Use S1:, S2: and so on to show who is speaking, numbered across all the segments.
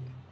S1: Yes.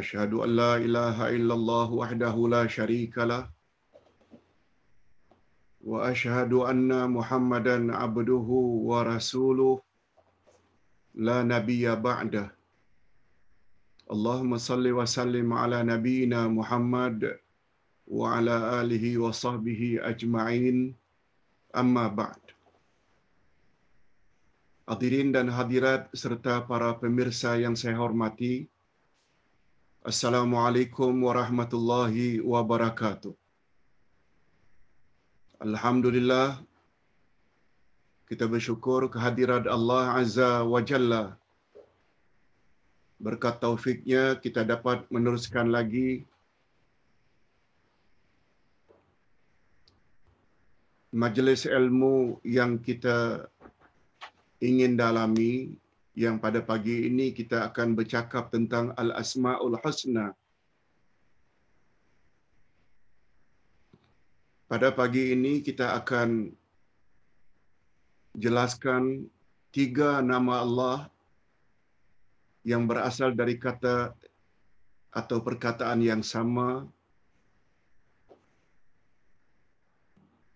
S1: أشهد أن لا إله إلا الله وحده لا شريك له وأشهد أن محمدا عبده ورسوله لا نبي بعده اللهم صل وسلم على نبينا محمد وعلى آله وصحبه أجمعين أما بعد Hadirin dan hadirat serta para pemirsa yang saya hormati, Assalamualaikum warahmatullahi wabarakatuh. Alhamdulillah kita bersyukur kehadirat Allah Azza wa Jalla. Berkat taufiknya kita dapat meneruskan lagi majlis ilmu yang kita ingin dalami yang pada pagi ini kita akan bercakap tentang Al-Asma'ul Husna. Pada pagi ini kita akan jelaskan tiga nama Allah yang berasal dari kata atau perkataan yang sama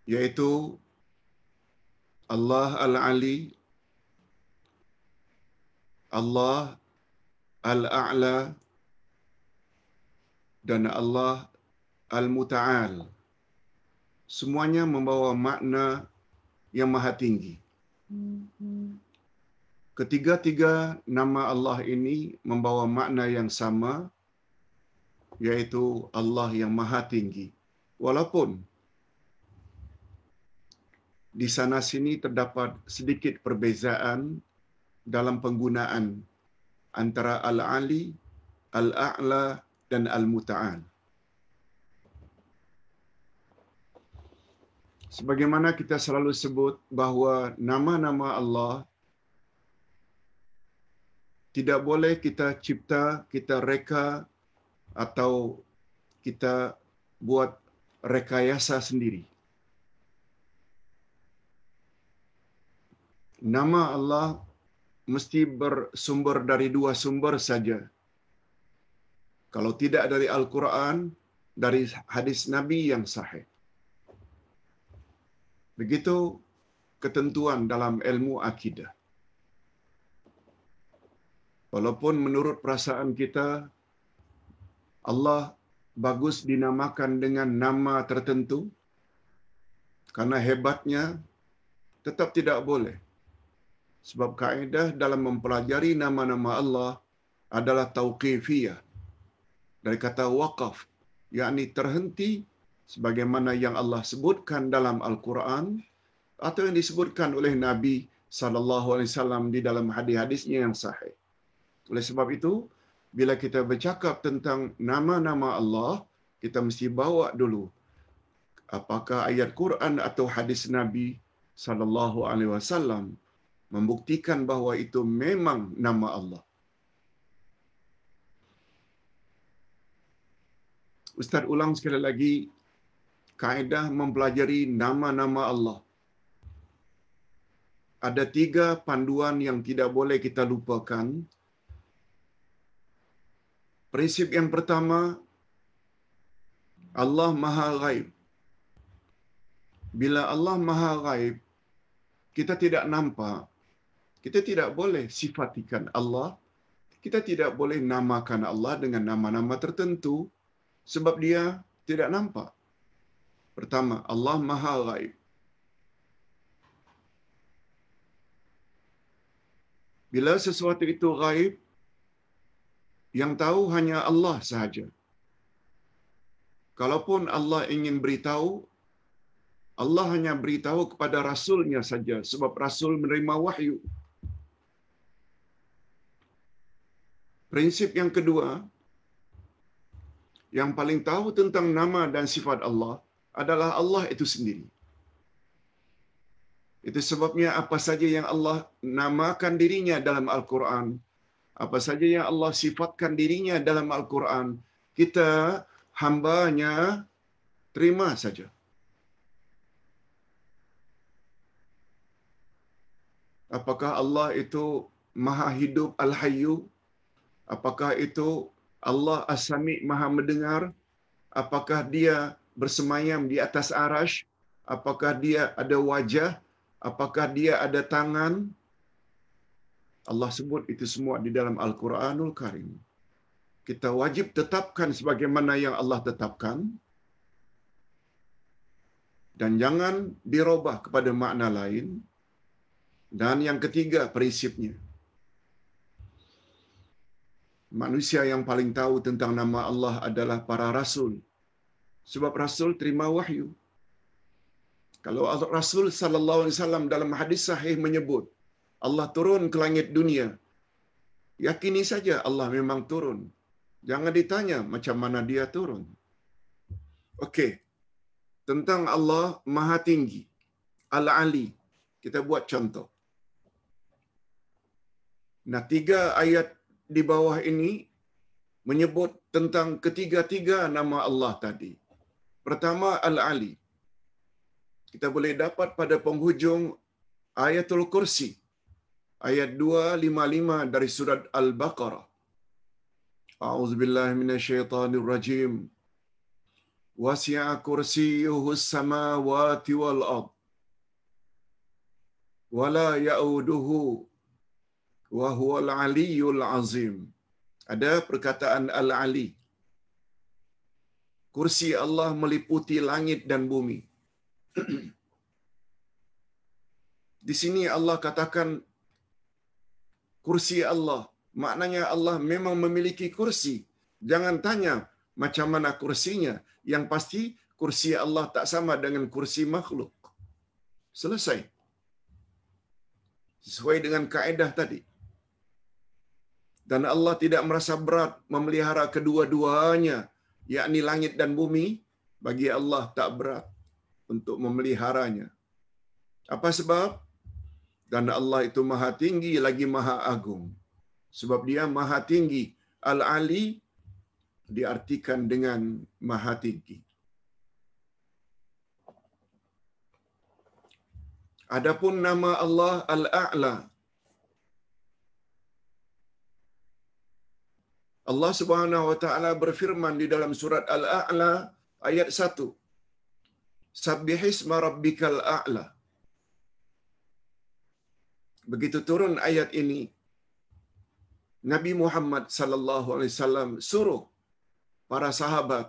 S1: yaitu Allah Al-Ali Allah Al-A'la dan Allah Al-Muta'al. Semuanya membawa makna yang maha tinggi. Ketiga-tiga nama Allah ini membawa makna yang sama, yaitu Allah yang maha tinggi. Walaupun di sana sini terdapat sedikit perbezaan dalam penggunaan antara Al-Ali, Al-A'la dan Al-Muta'al. Sebagaimana kita selalu sebut bahawa nama-nama Allah tidak boleh kita cipta, kita reka atau kita buat rekayasa sendiri. Nama Allah mesti bersumber dari dua sumber saja. Kalau tidak dari Al-Quran, dari hadis Nabi yang sahih. Begitu ketentuan dalam ilmu akidah. Walaupun menurut perasaan kita, Allah bagus dinamakan dengan nama tertentu, karena hebatnya tetap tidak boleh sebab kaedah dalam mempelajari nama-nama Allah adalah tauqifiyah. Dari kata waqaf, yakni terhenti sebagaimana yang Allah sebutkan dalam Al-Quran atau yang disebutkan oleh Nabi sallallahu alaihi wasallam di dalam hadis-hadisnya yang sahih. Oleh sebab itu, bila kita bercakap tentang nama-nama Allah, kita mesti bawa dulu apakah ayat Quran atau hadis Nabi sallallahu alaihi wasallam membuktikan bahawa itu memang nama Allah. Ustaz ulang sekali lagi kaedah mempelajari nama-nama Allah. Ada tiga panduan yang tidak boleh kita lupakan. Prinsip yang pertama, Allah Maha Ghaib. Bila Allah Maha Ghaib, kita tidak nampak, kita tidak boleh sifatikan Allah, kita tidak boleh namakan Allah dengan nama-nama tertentu sebab dia tidak nampak. Pertama, Allah Maha Ghaib. Bila sesuatu itu ghaib, yang tahu hanya Allah sahaja. Kalaupun Allah ingin beritahu, Allah hanya beritahu kepada Rasulnya saja sebab Rasul menerima wahyu. Prinsip yang kedua, yang paling tahu tentang nama dan sifat Allah adalah Allah itu sendiri. Itu sebabnya apa saja yang Allah namakan dirinya dalam Al-Quran, apa saja yang Allah sifatkan dirinya dalam Al-Quran, kita hambanya terima saja. Apakah Allah itu maha hidup Al-Hayyu? Apakah itu Allah As-Sami maha mendengar? Apakah dia bersemayam di atas arash? Apakah dia ada wajah? Apakah dia ada tangan? Allah sebut itu semua di dalam Al-Quranul Karim. Kita wajib tetapkan sebagaimana yang Allah tetapkan. Dan jangan dirubah kepada makna lain. Dan yang ketiga prinsipnya. Manusia yang paling tahu tentang nama Allah adalah para rasul. Sebab rasul terima wahyu. Kalau Rasul sallallahu alaihi wasallam dalam hadis sahih menyebut Allah turun ke langit dunia, yakini saja Allah memang turun. Jangan ditanya macam mana dia turun. Okey. Tentang Allah Maha Tinggi, Al-Ali. Kita buat contoh. Nah, tiga ayat di bawah ini menyebut tentang ketiga-tiga nama Allah tadi. Pertama, Al-Ali. Kita boleh dapat pada penghujung ayatul kursi. Ayat 255 dari surat Al-Baqarah. A'udzubillahi minasyaitonirrajim. Wasi'a kursiyuhu samawati wal ard. Wala ya'uduhu wa huwal aliyyul azim. Ada perkataan Al-Ali. Kursi Allah meliputi langit dan bumi. Di sini Allah katakan kursi Allah. Maknanya Allah memang memiliki kursi. Jangan tanya macam mana kursinya. Yang pasti kursi Allah tak sama dengan kursi makhluk. Selesai. Sesuai dengan kaedah tadi. Dan Allah tidak merasa berat memelihara kedua-duanya, yakni langit dan bumi, bagi Allah tak berat untuk memeliharanya. Apa sebab? Dan Allah itu maha tinggi lagi maha agung. Sebab dia maha tinggi. Al-Ali diartikan dengan maha tinggi. Adapun nama Allah Al-A'la. Allah Subhanahu wa taala berfirman di dalam surat Al-A'la ayat 1. Sabbihisma rabbikal a'la. Begitu turun ayat ini, Nabi Muhammad sallallahu alaihi wasallam suruh para sahabat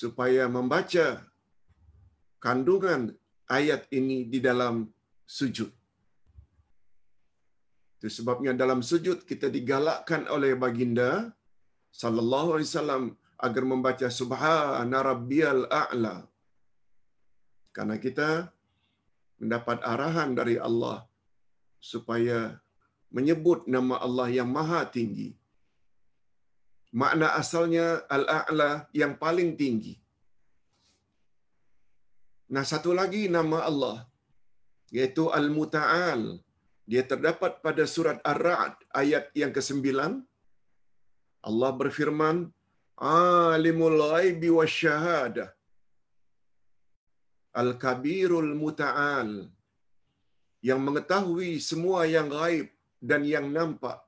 S1: supaya membaca kandungan ayat ini di dalam sujud. Itu sebabnya dalam sujud kita digalakkan oleh baginda sallallahu alaihi wasallam agar membaca subhana rabbiyal a'la. Karena kita mendapat arahan dari Allah supaya menyebut nama Allah yang maha tinggi. Makna asalnya al-a'la yang paling tinggi. Nah, satu lagi nama Allah yaitu al-muta'al. Dia terdapat pada surat Ar-Ra'd ayat yang ke-9. Allah berfirman, "Alimul ghaibi wasyahadah." Al-Kabirul Muta'al yang mengetahui semua yang gaib dan yang nampak.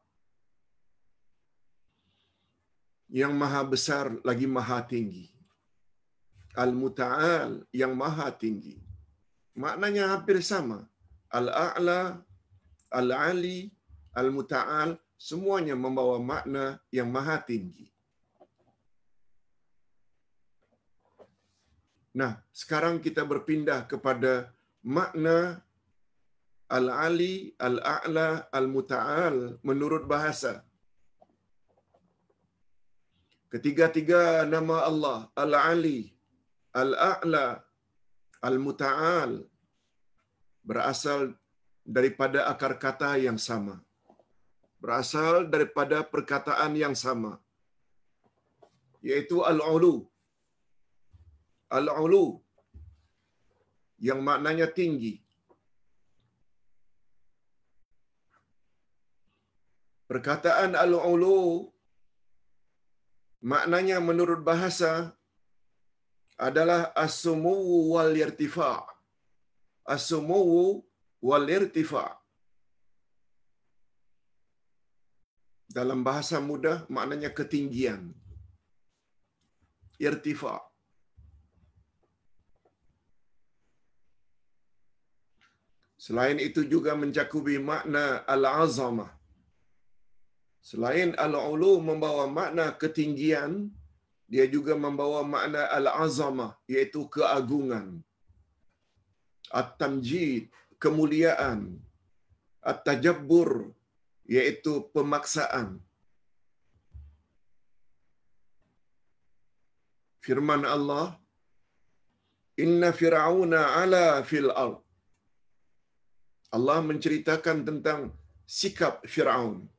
S1: yang maha besar lagi maha tinggi. Al-Muta'al yang maha tinggi. Maknanya hampir sama. Al-A'la, Al-Ali, Al-Muta'al, semuanya membawa makna yang maha tinggi. Nah, sekarang kita berpindah kepada makna Al-Ali, Al-A'la, Al-Muta'al menurut bahasa. Ketiga-tiga nama Allah, Al-Ali, Al-A'la, Al-Muta'al berasal daripada akar kata yang sama. Berasal daripada perkataan yang sama. Iaitu Al-Ulu. Al-Ulu yang maknanya tinggi. Perkataan Al-Ulu maknanya menurut bahasa adalah as-sumu wal irtifa. As-sumu wal irtifa. Dalam bahasa mudah maknanya ketinggian. Irtifa. Selain itu juga mencakupi makna al-azamah. Selain al-ulu membawa makna ketinggian, dia juga membawa makna al-azamah, iaitu keagungan. At-tamjid, kemuliaan. At-tajabbur, iaitu pemaksaan. Firman Allah, Inna fir'auna ala fil ard. Allah menceritakan tentang sikap Fir'aun.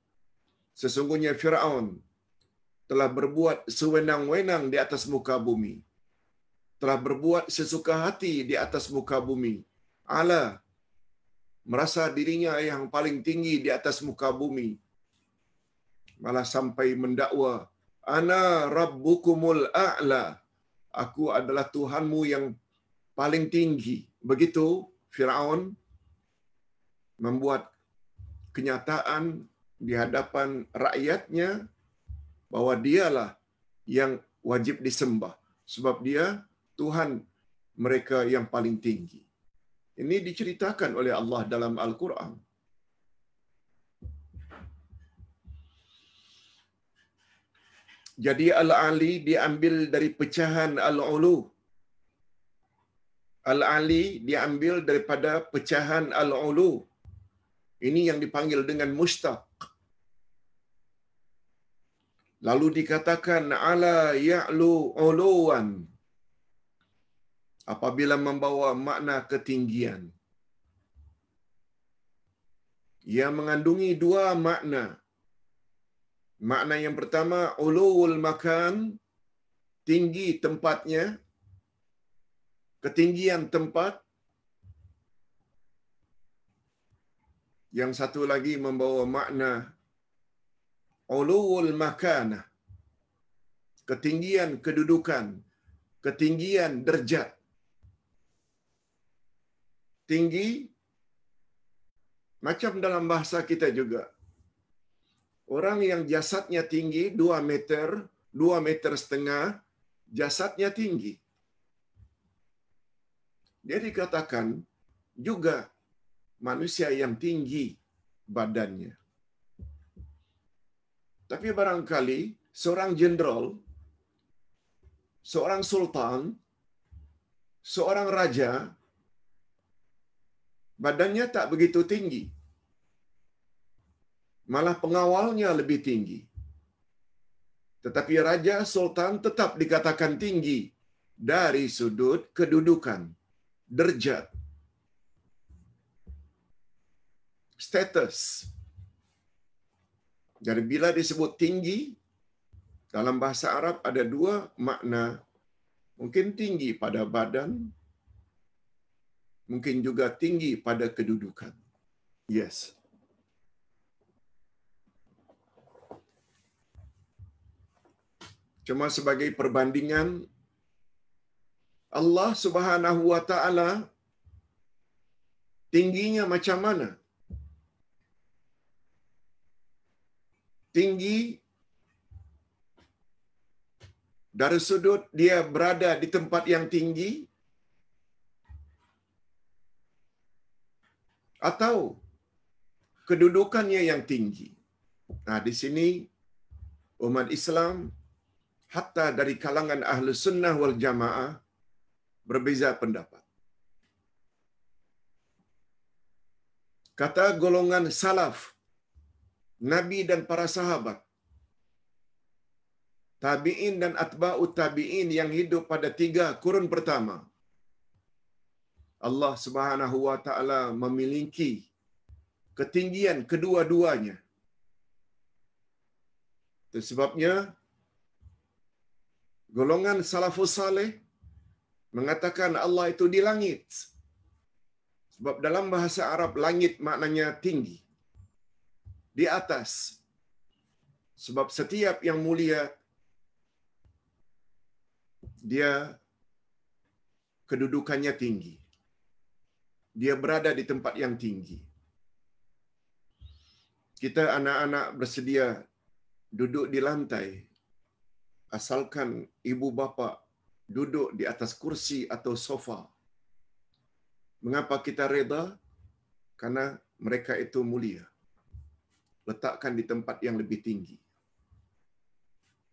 S1: Sesungguhnya Fir'aun telah berbuat sewenang-wenang di atas muka bumi. Telah berbuat sesuka hati di atas muka bumi. Ala merasa dirinya yang paling tinggi di atas muka bumi. Malah sampai mendakwa, Ana rabbukumul a'la. Aku adalah Tuhanmu yang paling tinggi. Begitu Fir'aun membuat kenyataan di hadapan rakyatnya bahwa dialah yang wajib disembah sebab dia Tuhan mereka yang paling tinggi. Ini diceritakan oleh Allah dalam Al-Quran. Jadi Al-Ali diambil dari pecahan Al-Ulu. Al-Ali diambil daripada pecahan Al-Ulu. Ini yang dipanggil dengan mustaq. Lalu dikatakan ala ya'lu uluwan. Apabila membawa makna ketinggian. Ia mengandungi dua makna. Makna yang pertama, ulul makan, tinggi tempatnya, ketinggian tempat. Yang satu lagi membawa makna ulul makanah ketinggian kedudukan ketinggian derjat tinggi macam dalam bahasa kita juga. Orang yang jasadnya tinggi 2 meter 2 meter setengah jasadnya tinggi. Dia dikatakan juga manusia yang tinggi badannya. Tapi barangkali seorang jenderal, seorang sultan, seorang raja, badannya tak begitu tinggi. Malah pengawalnya lebih tinggi. Tetapi raja sultan tetap dikatakan tinggi dari sudut kedudukan, derjat, status. Jadi bila disebut tinggi dalam bahasa Arab ada dua makna. Mungkin tinggi pada badan, mungkin juga tinggi pada kedudukan. Yes. Cuma sebagai perbandingan Allah Subhanahu wa taala tingginya macam mana? tinggi dari sudut dia berada di tempat yang tinggi atau kedudukannya yang tinggi. Nah, di sini umat Islam hatta dari kalangan ahlu sunnah wal jamaah berbeza pendapat. Kata golongan salaf, Nabi dan para sahabat, tabi'in dan atba'ut tabi'in yang hidup pada tiga kurun pertama. Allah Subhanahu wa taala memiliki ketinggian kedua-duanya. Sebabnya golongan salafus saleh mengatakan Allah itu di langit. Sebab dalam bahasa Arab langit maknanya tinggi. Di atas. Sebab setiap yang mulia dia kedudukannya tinggi. Dia berada di tempat yang tinggi. Kita anak-anak bersedia duduk di lantai asalkan ibu bapa duduk di atas kursi atau sofa. Mengapa kita reda? Karena mereka itu mulia. Letakkan di tempat yang lebih tinggi.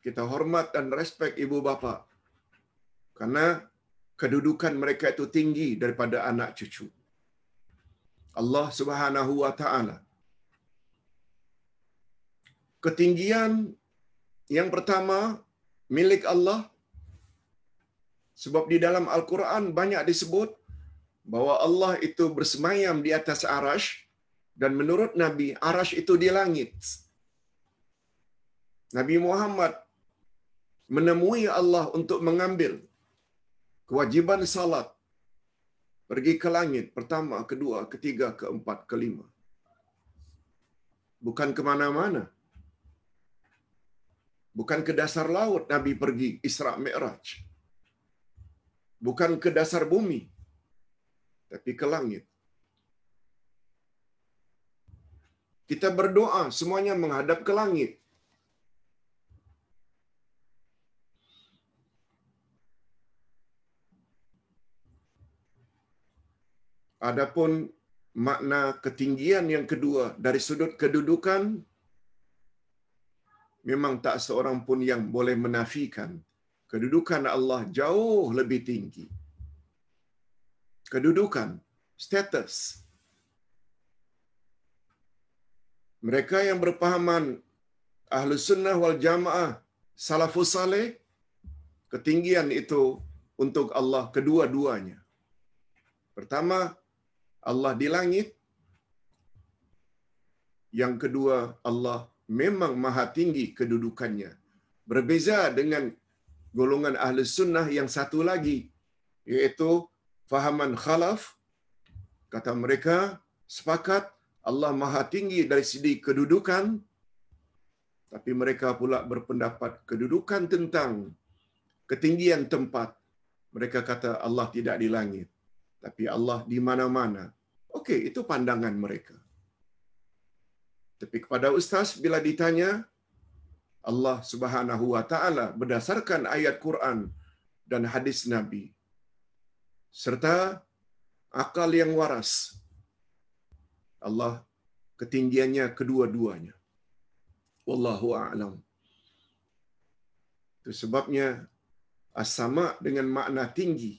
S1: Kita hormat dan respek ibu bapa. Karena kedudukan mereka itu tinggi daripada anak cucu. Allah Subhanahu wa taala. Ketinggian yang pertama milik Allah sebab di dalam Al-Quran banyak disebut bahwa Allah itu bersemayam di atas arash dan menurut Nabi arash itu di langit. Nabi Muhammad menemui Allah untuk mengambil kewajiban salat pergi ke langit pertama, kedua, ketiga, keempat, kelima. Bukan ke mana-mana. Bukan ke dasar laut Nabi pergi Isra Mi'raj. Bukan ke dasar bumi. Tapi ke langit. Kita berdoa semuanya menghadap ke langit. Adapun makna ketinggian yang kedua dari sudut kedudukan memang tak seorang pun yang boleh menafikan kedudukan Allah jauh lebih tinggi. Kedudukan, status. Mereka yang berpahaman ahlu sunnah wal jamaah salafus saleh, ketinggian itu untuk Allah kedua-duanya. Pertama, Allah di langit. Yang kedua, Allah memang maha tinggi kedudukannya. Berbeza dengan golongan ahli sunnah yang satu lagi, iaitu fahaman khalaf. Kata mereka, sepakat Allah maha tinggi dari segi kedudukan, tapi mereka pula berpendapat kedudukan tentang ketinggian tempat. Mereka kata Allah tidak di langit, tapi Allah di mana-mana. Okey, itu pandangan mereka. Tapi kepada ustaz bila ditanya Allah Subhanahu wa taala berdasarkan ayat Quran dan hadis Nabi serta akal yang waras Allah ketinggiannya kedua-duanya. Wallahu a'lam. Itu sebabnya as-sama dengan makna tinggi.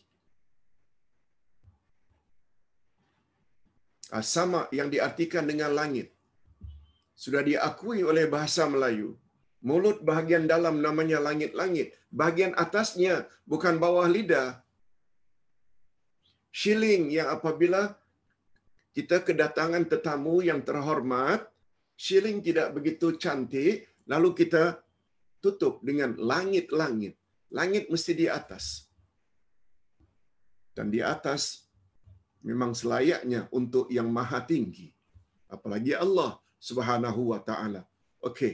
S1: As-sama yang diartikan dengan langit sudah diakui oleh bahasa Melayu. Mulut bahagian dalam namanya langit-langit. Bahagian atasnya bukan bawah lidah. Shilling yang apabila kita kedatangan tetamu yang terhormat, shilling tidak begitu cantik, lalu kita tutup dengan langit-langit. Langit mesti di atas. Dan di atas memang selayaknya untuk yang maha tinggi. Apalagi Allah Subhanahu wa taala. Okey.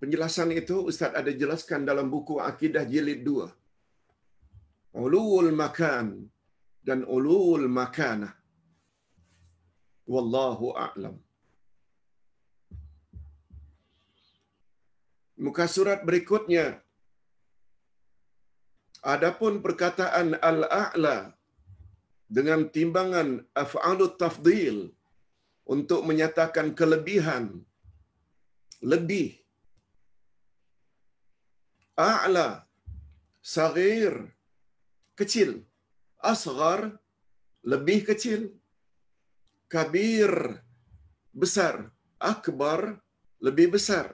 S1: Penjelasan itu Ustaz ada jelaskan dalam buku Akidah Jilid 2. Ulul makan dan ulul makanah. Wallahu a'lam. Muka surat berikutnya Adapun perkataan al-a'la dengan timbangan af'alut tafdil untuk menyatakan kelebihan. Lebih. A'la. Sagir kecil. Asghar. Lebih kecil. Kabir. Besar. Akbar. Lebih besar.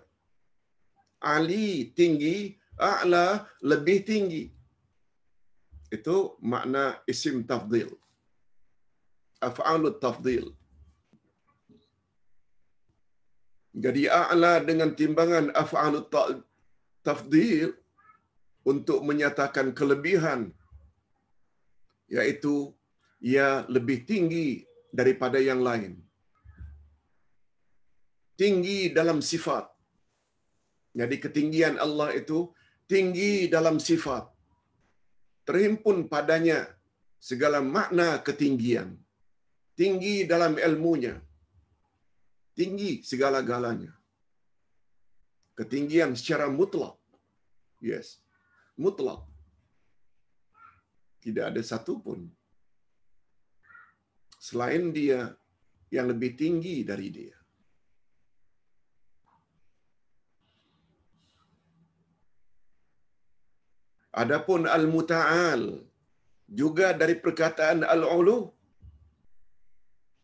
S1: Ali. Tinggi. A'la. Lebih tinggi itu makna isim tafdil af'alut tafdil jadi a'la dengan timbangan af'alut tafdil untuk menyatakan kelebihan yaitu ia lebih tinggi daripada yang lain. Tinggi dalam sifat. Jadi ketinggian Allah itu tinggi dalam sifat. Terhimpun padanya segala makna ketinggian. Tinggi dalam ilmunya. Tinggi segala-galanya. Ketinggian secara mutlak. Yes. Mutlak. Tidak ada satu pun selain dia yang lebih tinggi dari dia. Adapun al-muta'al juga dari perkataan al-ulu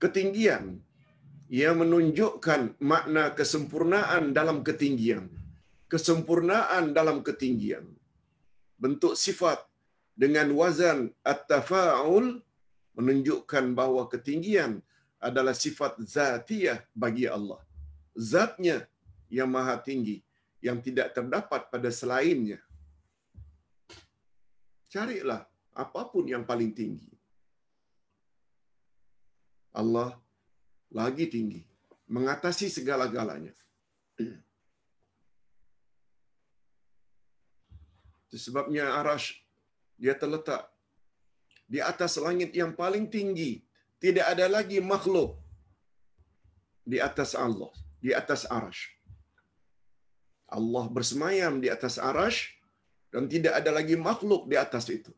S1: ketinggian. Ia menunjukkan makna kesempurnaan dalam ketinggian. Kesempurnaan dalam ketinggian. Bentuk sifat dengan wazan at-tafa'ul menunjukkan bahawa ketinggian adalah sifat zatiyah bagi Allah. Zatnya yang maha tinggi yang tidak terdapat pada selainnya carilah apapun yang paling tinggi. Allah lagi tinggi, mengatasi segala-galanya. Sebabnya Arash dia terletak di atas langit yang paling tinggi. Tidak ada lagi makhluk di atas Allah, di atas Arash. Allah bersemayam di atas Arash dan tidak ada lagi makhluk di atas itu.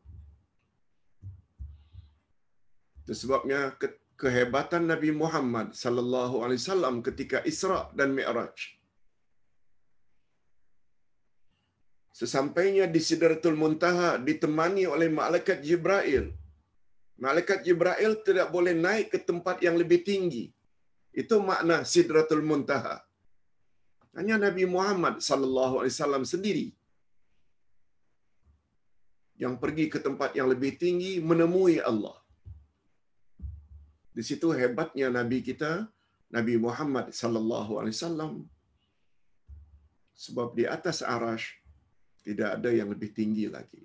S1: Itu sebabnya kehebatan Nabi Muhammad sallallahu alaihi wasallam ketika Isra dan Mi'raj. Sesampainya di Sidratul Muntaha ditemani oleh malaikat Jibril. Malaikat Jibril tidak boleh naik ke tempat yang lebih tinggi. Itu makna Sidratul Muntaha. Hanya Nabi Muhammad sallallahu alaihi wasallam sendiri yang pergi ke tempat yang lebih tinggi menemui Allah. Di situ hebatnya nabi kita, Nabi Muhammad sallallahu alaihi wasallam. Sebab di atas arash tidak ada yang lebih tinggi lagi.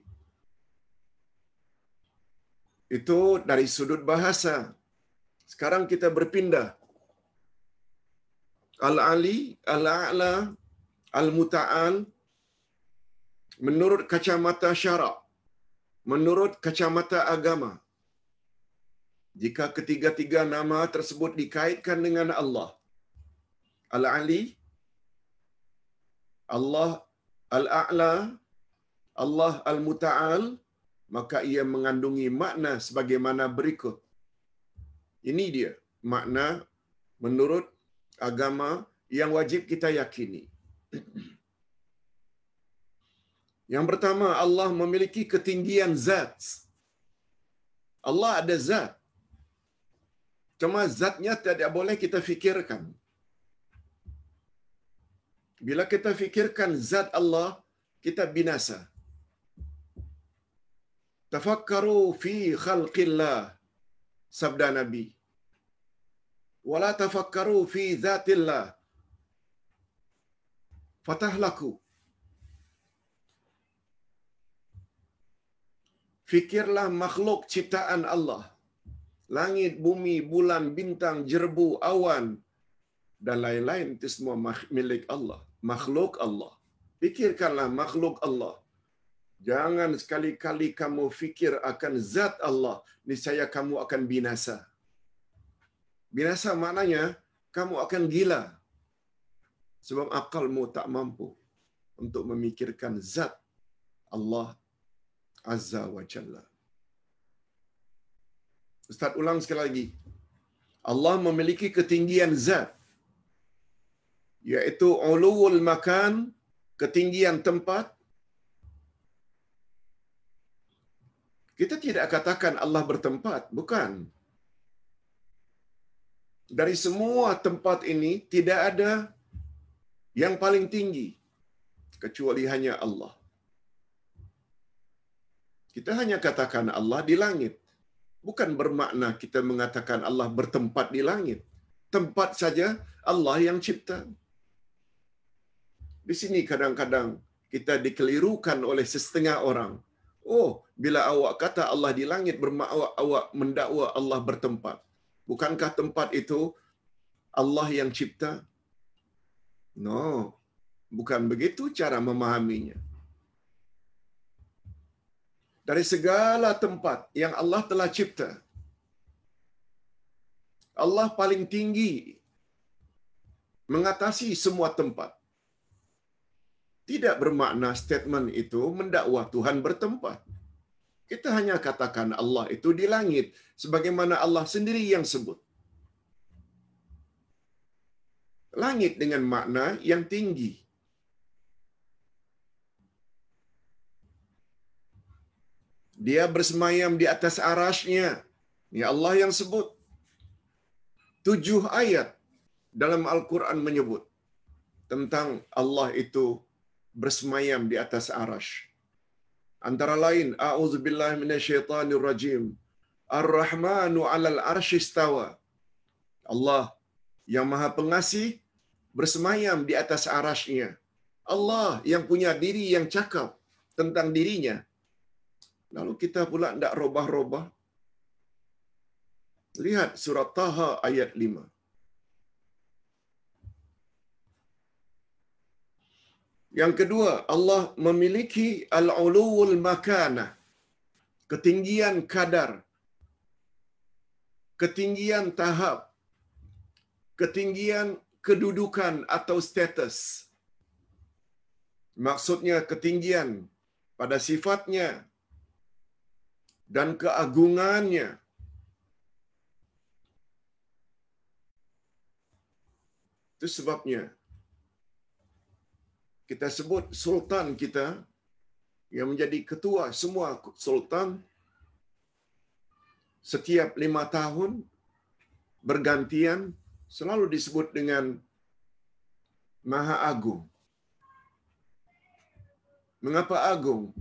S1: Itu dari sudut bahasa. Sekarang kita berpindah. Al-Ali, Al-A'la, Al-Muta'al, menurut kacamata syarak, menurut kacamata agama, jika ketiga-tiga nama tersebut dikaitkan dengan Allah, Al-Ali, Allah Al-A'la, Allah Al-Muta'al, maka ia mengandungi makna sebagaimana berikut. Ini dia makna menurut agama yang wajib kita yakini. Yang pertama, Allah memiliki ketinggian zat. Allah ada zat. Cuma zatnya tidak boleh kita fikirkan. Bila kita fikirkan zat Allah, kita binasa. Tafakkaru fi khalqillah, sabda Nabi. Wala tafakkaru fi zatillah, fatahlaku. Fikirlah makhluk ciptaan Allah. Langit, bumi, bulan, bintang, jerbu, awan dan lain-lain itu semua milik Allah, makhluk Allah. Fikirkanlah makhluk Allah. Jangan sekali-kali kamu fikir akan zat Allah, niscaya kamu akan binasa. Binasa maknanya kamu akan gila. Sebab akalmu tak mampu untuk memikirkan zat Allah Azza wa Jalla. Ustaz ulang sekali lagi. Allah memiliki ketinggian zat yaitu ulul makan ketinggian tempat kita tidak katakan Allah bertempat bukan dari semua tempat ini tidak ada yang paling tinggi kecuali hanya Allah kita hanya katakan Allah di langit bukan bermakna kita mengatakan Allah bertempat di langit tempat saja Allah yang cipta di sini kadang-kadang kita dikelirukan oleh setengah orang. Oh, bila awak kata Allah di langit bermakna awak mendakwa Allah bertempat. Bukankah tempat itu Allah yang cipta? No. Bukan begitu cara memahaminya. Dari segala tempat yang Allah telah cipta, Allah paling tinggi mengatasi semua tempat tidak bermakna statement itu mendakwa Tuhan bertempat. Kita hanya katakan Allah itu di langit sebagaimana Allah sendiri yang sebut. Langit dengan makna yang tinggi. Dia bersemayam di atas arasnya. Ya Allah yang sebut. Tujuh ayat dalam Al-Quran menyebut tentang Allah itu bersemayam di atas arash. Antara lain, A'udzubillahi minasyaitanirrajim. Ar-Rahmanu 'alal arsy istawa. Allah yang Maha Pengasih bersemayam di atas arasnya. Allah yang punya diri yang cakap tentang dirinya. Lalu kita pula tidak robah-robah. Lihat surat Taha ayat 5. Yang kedua, Allah memiliki al-uluwul makanah. Ketinggian kadar. Ketinggian tahap. Ketinggian kedudukan atau status. Maksudnya ketinggian pada sifatnya dan keagungannya. Itu sebabnya kita sebut sultan kita yang menjadi ketua semua sultan setiap lima tahun bergantian selalu disebut dengan Maha Agung. Mengapa agung?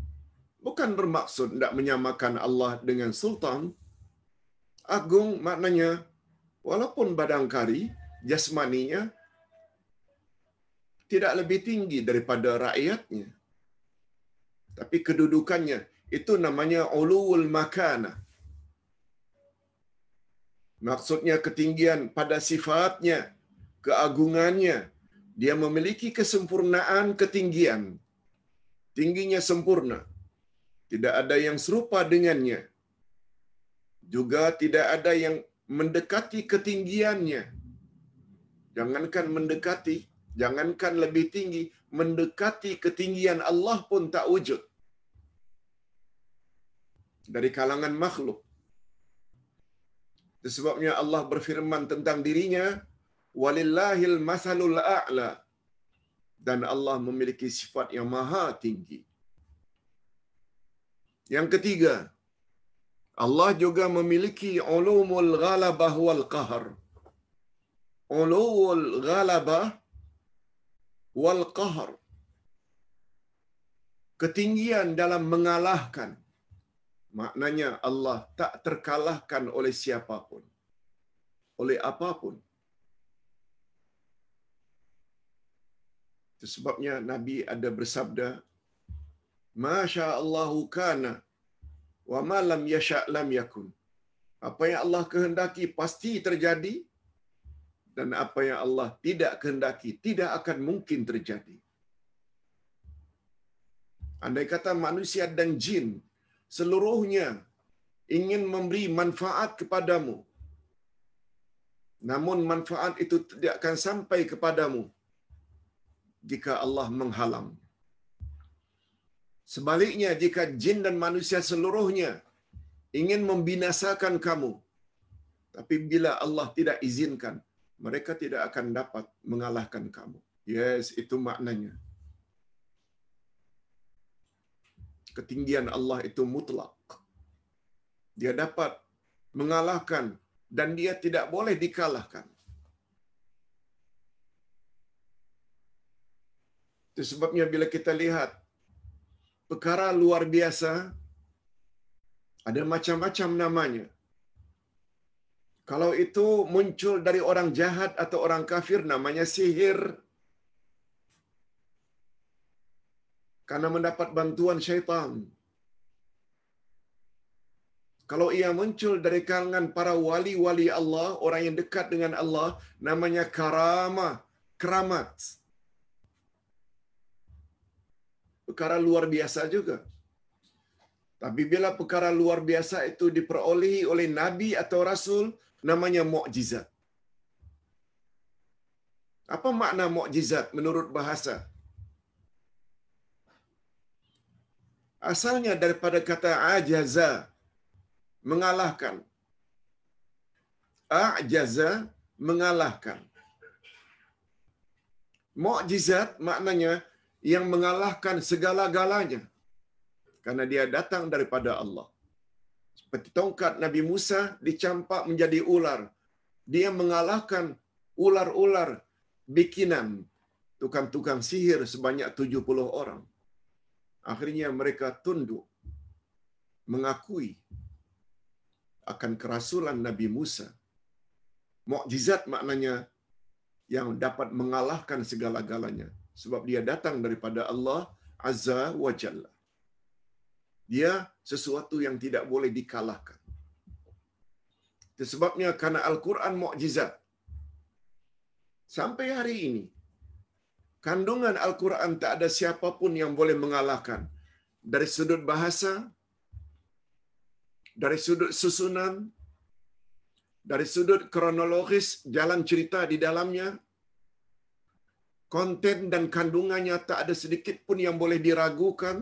S1: Bukan bermaksud tidak menyamakan Allah dengan sultan. Agung maknanya walaupun badangkari jasmaninya tidak lebih tinggi daripada rakyatnya. Tapi kedudukannya itu namanya ulul makana. Maksudnya ketinggian pada sifatnya, keagungannya. Dia memiliki kesempurnaan ketinggian. Tingginya sempurna. Tidak ada yang serupa dengannya. Juga tidak ada yang mendekati ketinggiannya. Jangankan mendekati, jangankan lebih tinggi, mendekati ketinggian Allah pun tak wujud. Dari kalangan makhluk. Sebabnya Allah berfirman tentang dirinya, Walillahil masalul a'la. Dan Allah memiliki sifat yang maha tinggi. Yang ketiga, Allah juga memiliki ulumul ghalabah wal qahar. Ulumul ghalabah wal qahr. Ketinggian dalam mengalahkan. Maknanya Allah tak terkalahkan oleh siapapun. Oleh apapun. Itu sebabnya nabi ada bersabda masya Allahu kana wa ma lam yasha lam yakun apa yang Allah kehendaki pasti terjadi dan apa yang Allah tidak kehendaki tidak akan mungkin terjadi. Andai kata manusia dan jin seluruhnya ingin memberi manfaat kepadamu, namun manfaat itu tidak akan sampai kepadamu jika Allah menghalang. Sebaliknya jika jin dan manusia seluruhnya ingin membinasakan kamu tapi bila Allah tidak izinkan mereka tidak akan dapat mengalahkan kamu. Yes, itu maknanya. Ketinggian Allah itu mutlak. Dia dapat mengalahkan dan dia tidak boleh dikalahkan. Itu sebabnya bila kita lihat perkara luar biasa, ada macam-macam namanya. Kalau itu muncul dari orang jahat atau orang kafir, namanya sihir. Karena mendapat bantuan syaitan. Kalau ia muncul dari kalangan para wali-wali Allah, orang yang dekat dengan Allah, namanya karamah, keramat. Perkara luar biasa juga. Tapi bila perkara luar biasa itu diperolehi oleh Nabi atau Rasul, namanya mukjizat. Apa makna mukjizat menurut bahasa? Asalnya daripada kata ajaza, mengalahkan. Ajaza, mengalahkan. Mukjizat maknanya yang mengalahkan segala-galanya. Karena dia datang daripada Allah. Seperti tongkat Nabi Musa dicampak menjadi ular. Dia mengalahkan ular-ular bikinan tukang-tukang sihir sebanyak 70 orang. Akhirnya mereka tunduk mengakui akan kerasulan Nabi Musa. Mukjizat maknanya yang dapat mengalahkan segala-galanya sebab dia datang daripada Allah Azza wa Jalla. Dia sesuatu yang tidak boleh dikalahkan. Sebabnya karena Al-Quran mukjizat. Sampai hari ini, kandungan Al-Quran tak ada siapapun yang boleh mengalahkan. Dari sudut bahasa, dari sudut susunan, dari sudut kronologis jalan cerita di dalamnya, konten dan kandungannya tak ada sedikit pun yang boleh diragukan.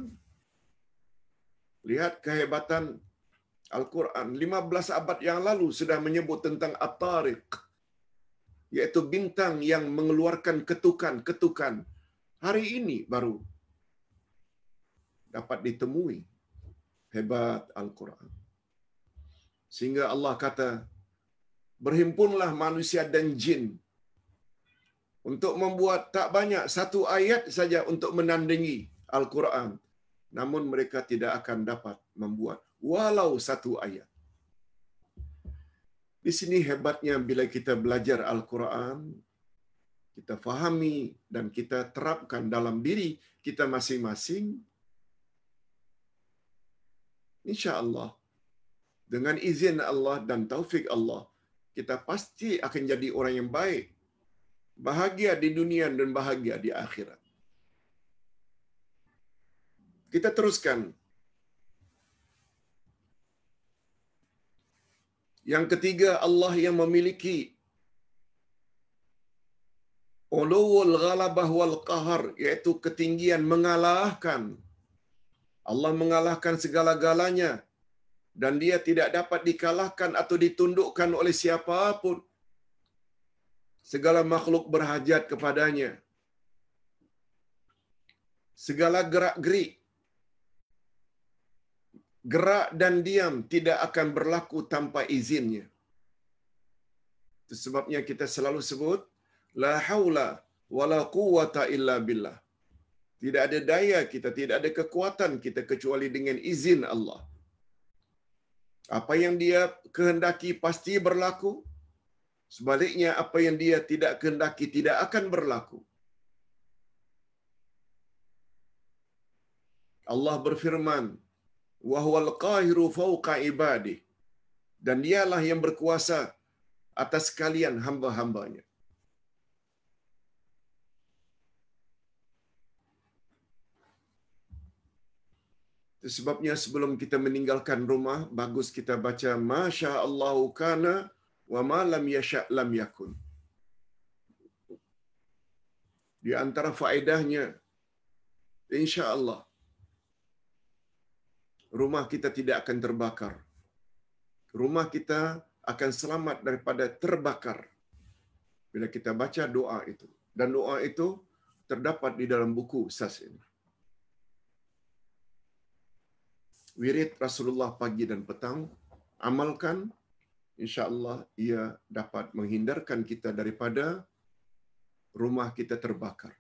S1: Lihat kehebatan Al-Quran. 15 abad yang lalu sudah menyebut tentang At-Tariq. Iaitu bintang yang mengeluarkan ketukan-ketukan. Hari ini baru dapat ditemui. Hebat Al-Quran. Sehingga Allah kata, berhimpunlah manusia dan jin untuk membuat tak banyak satu ayat saja untuk menandingi Al-Quran. Namun mereka tidak akan dapat membuat walau satu ayat. Di sini hebatnya bila kita belajar Al-Quran, kita fahami dan kita terapkan dalam diri kita masing-masing. Insya Allah, dengan izin Allah dan taufik Allah, kita pasti akan jadi orang yang baik bahagia di dunia dan bahagia di akhirat. Kita teruskan. Yang ketiga, Allah yang memiliki ulul ghalabah wal qahar, iaitu ketinggian mengalahkan. Allah mengalahkan segala-galanya dan dia tidak dapat dikalahkan atau ditundukkan oleh siapapun segala makhluk berhajat kepadanya. Segala gerak-gerik, gerak dan diam tidak akan berlaku tanpa izinnya. Itu sebabnya kita selalu sebut, La hawla wa la quwata illa billah. Tidak ada daya kita, tidak ada kekuatan kita kecuali dengan izin Allah. Apa yang dia kehendaki pasti berlaku, Sebaliknya apa yang dia tidak kehendaki tidak akan berlaku. Allah berfirman, "Wa huwal qahiru fawqa ibadi." Dan dialah yang berkuasa atas kalian hamba-hambanya. Sebabnya sebelum kita meninggalkan rumah, bagus kita baca Masya Allahu kana wa ma lam yasha lam yakun. Di antara faedahnya insya-Allah rumah kita tidak akan terbakar. Rumah kita akan selamat daripada terbakar. Bila kita baca doa itu. Dan doa itu terdapat di dalam buku SAS ini. Wirid Rasulullah pagi dan petang, amalkan, insya-Allah ia dapat menghindarkan kita daripada rumah kita terbakar.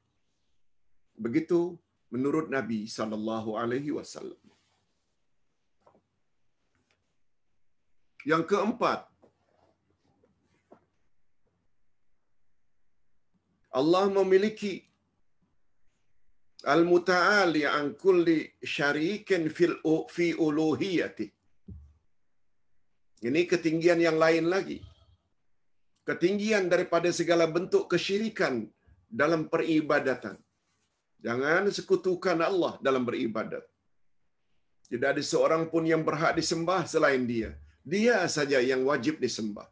S1: Begitu menurut Nabi sallallahu alaihi wasallam. Yang keempat, Allah memiliki al-muta'ali an kulli syarikin fil fi uluhiyati. Ini ketinggian yang lain lagi. Ketinggian daripada segala bentuk kesyirikan dalam peribadatan. Jangan sekutukan Allah dalam beribadat. Tidak ada seorang pun yang berhak disembah selain dia. Dia saja yang wajib disembah.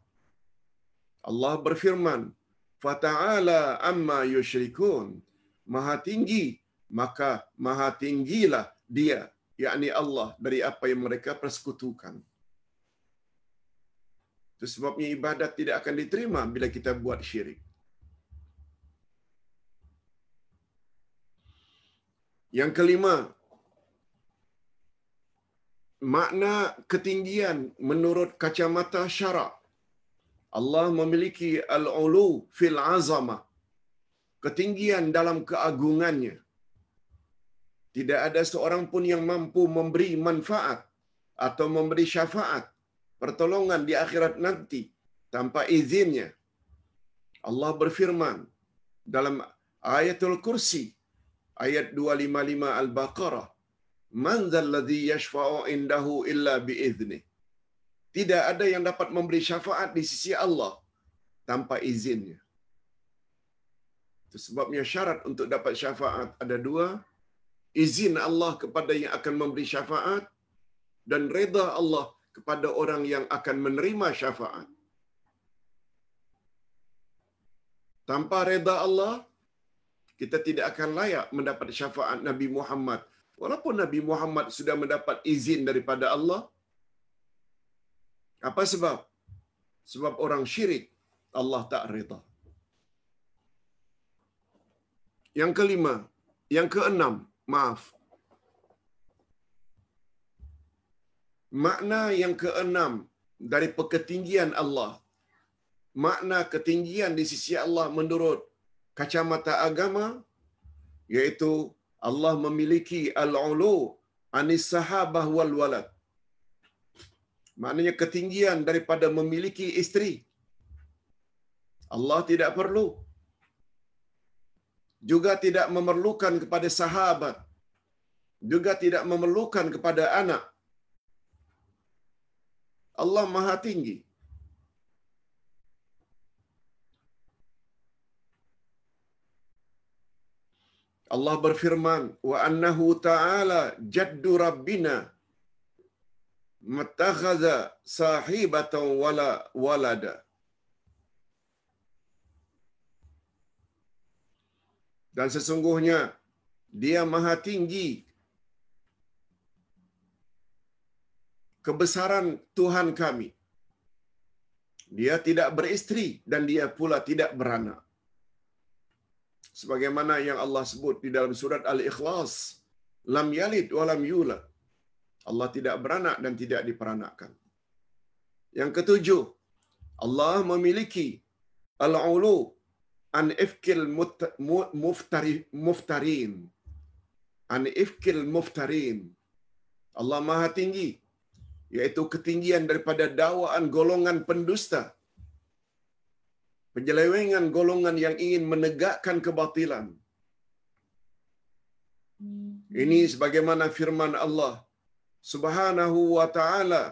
S1: Allah berfirman, "Fata'ala amma yusyrikun." Maha tinggi, maka maha tinggilah dia, yakni Allah dari apa yang mereka persekutukan. Itu sebabnya ibadat tidak akan diterima bila kita buat syirik. Yang kelima, makna ketinggian menurut kacamata syarak. Allah memiliki al-ulu fil azama. Ketinggian dalam keagungannya. Tidak ada seorang pun yang mampu memberi manfaat atau memberi syafaat, pertolongan di akhirat nanti tanpa izinnya. Allah berfirman dalam ayatul kursi ayat 255 Al-Baqarah Man dzalladzi yashfa'u indahu illa biizni Tidak ada yang dapat memberi syafaat di sisi Allah tanpa izinnya. Itu sebabnya syarat untuk dapat syafaat ada dua. Izin Allah kepada yang akan memberi syafaat dan reda Allah kepada orang yang akan menerima syafaat. Tanpa reda Allah, kita tidak akan layak mendapat syafaat Nabi Muhammad. Walaupun Nabi Muhammad sudah mendapat izin daripada Allah. Apa sebab? Sebab orang syirik, Allah tak reda. Yang kelima, yang keenam, maaf. Makna yang keenam dari ketinggian Allah. Makna ketinggian di sisi Allah menurut kacamata agama yaitu Allah memiliki al-ulu anis sahabah wal walad. Maknanya ketinggian daripada memiliki isteri. Allah tidak perlu juga tidak memerlukan kepada sahabat juga tidak memerlukan kepada anak Allah Maha Tinggi. Allah berfirman wa annahu ta'ala jaddu rabbina mattakhadha sahibatan wala walada. Dan sesungguhnya dia maha tinggi kebesaran Tuhan kami. Dia tidak beristri dan dia pula tidak beranak. Sebagaimana yang Allah sebut di dalam surat Al-Ikhlas lam yalid wa lam yulad. Allah tidak beranak dan tidak diperanakkan. Yang ketujuh Allah memiliki al-ulu an ifkil muftari muftarin. An ifkil muftarin. Allah Maha tinggi yaitu ketinggian daripada dakwaan golongan pendusta penyelewengan golongan yang ingin menegakkan kebatilan. Ini sebagaimana firman Allah Subhanahu wa taala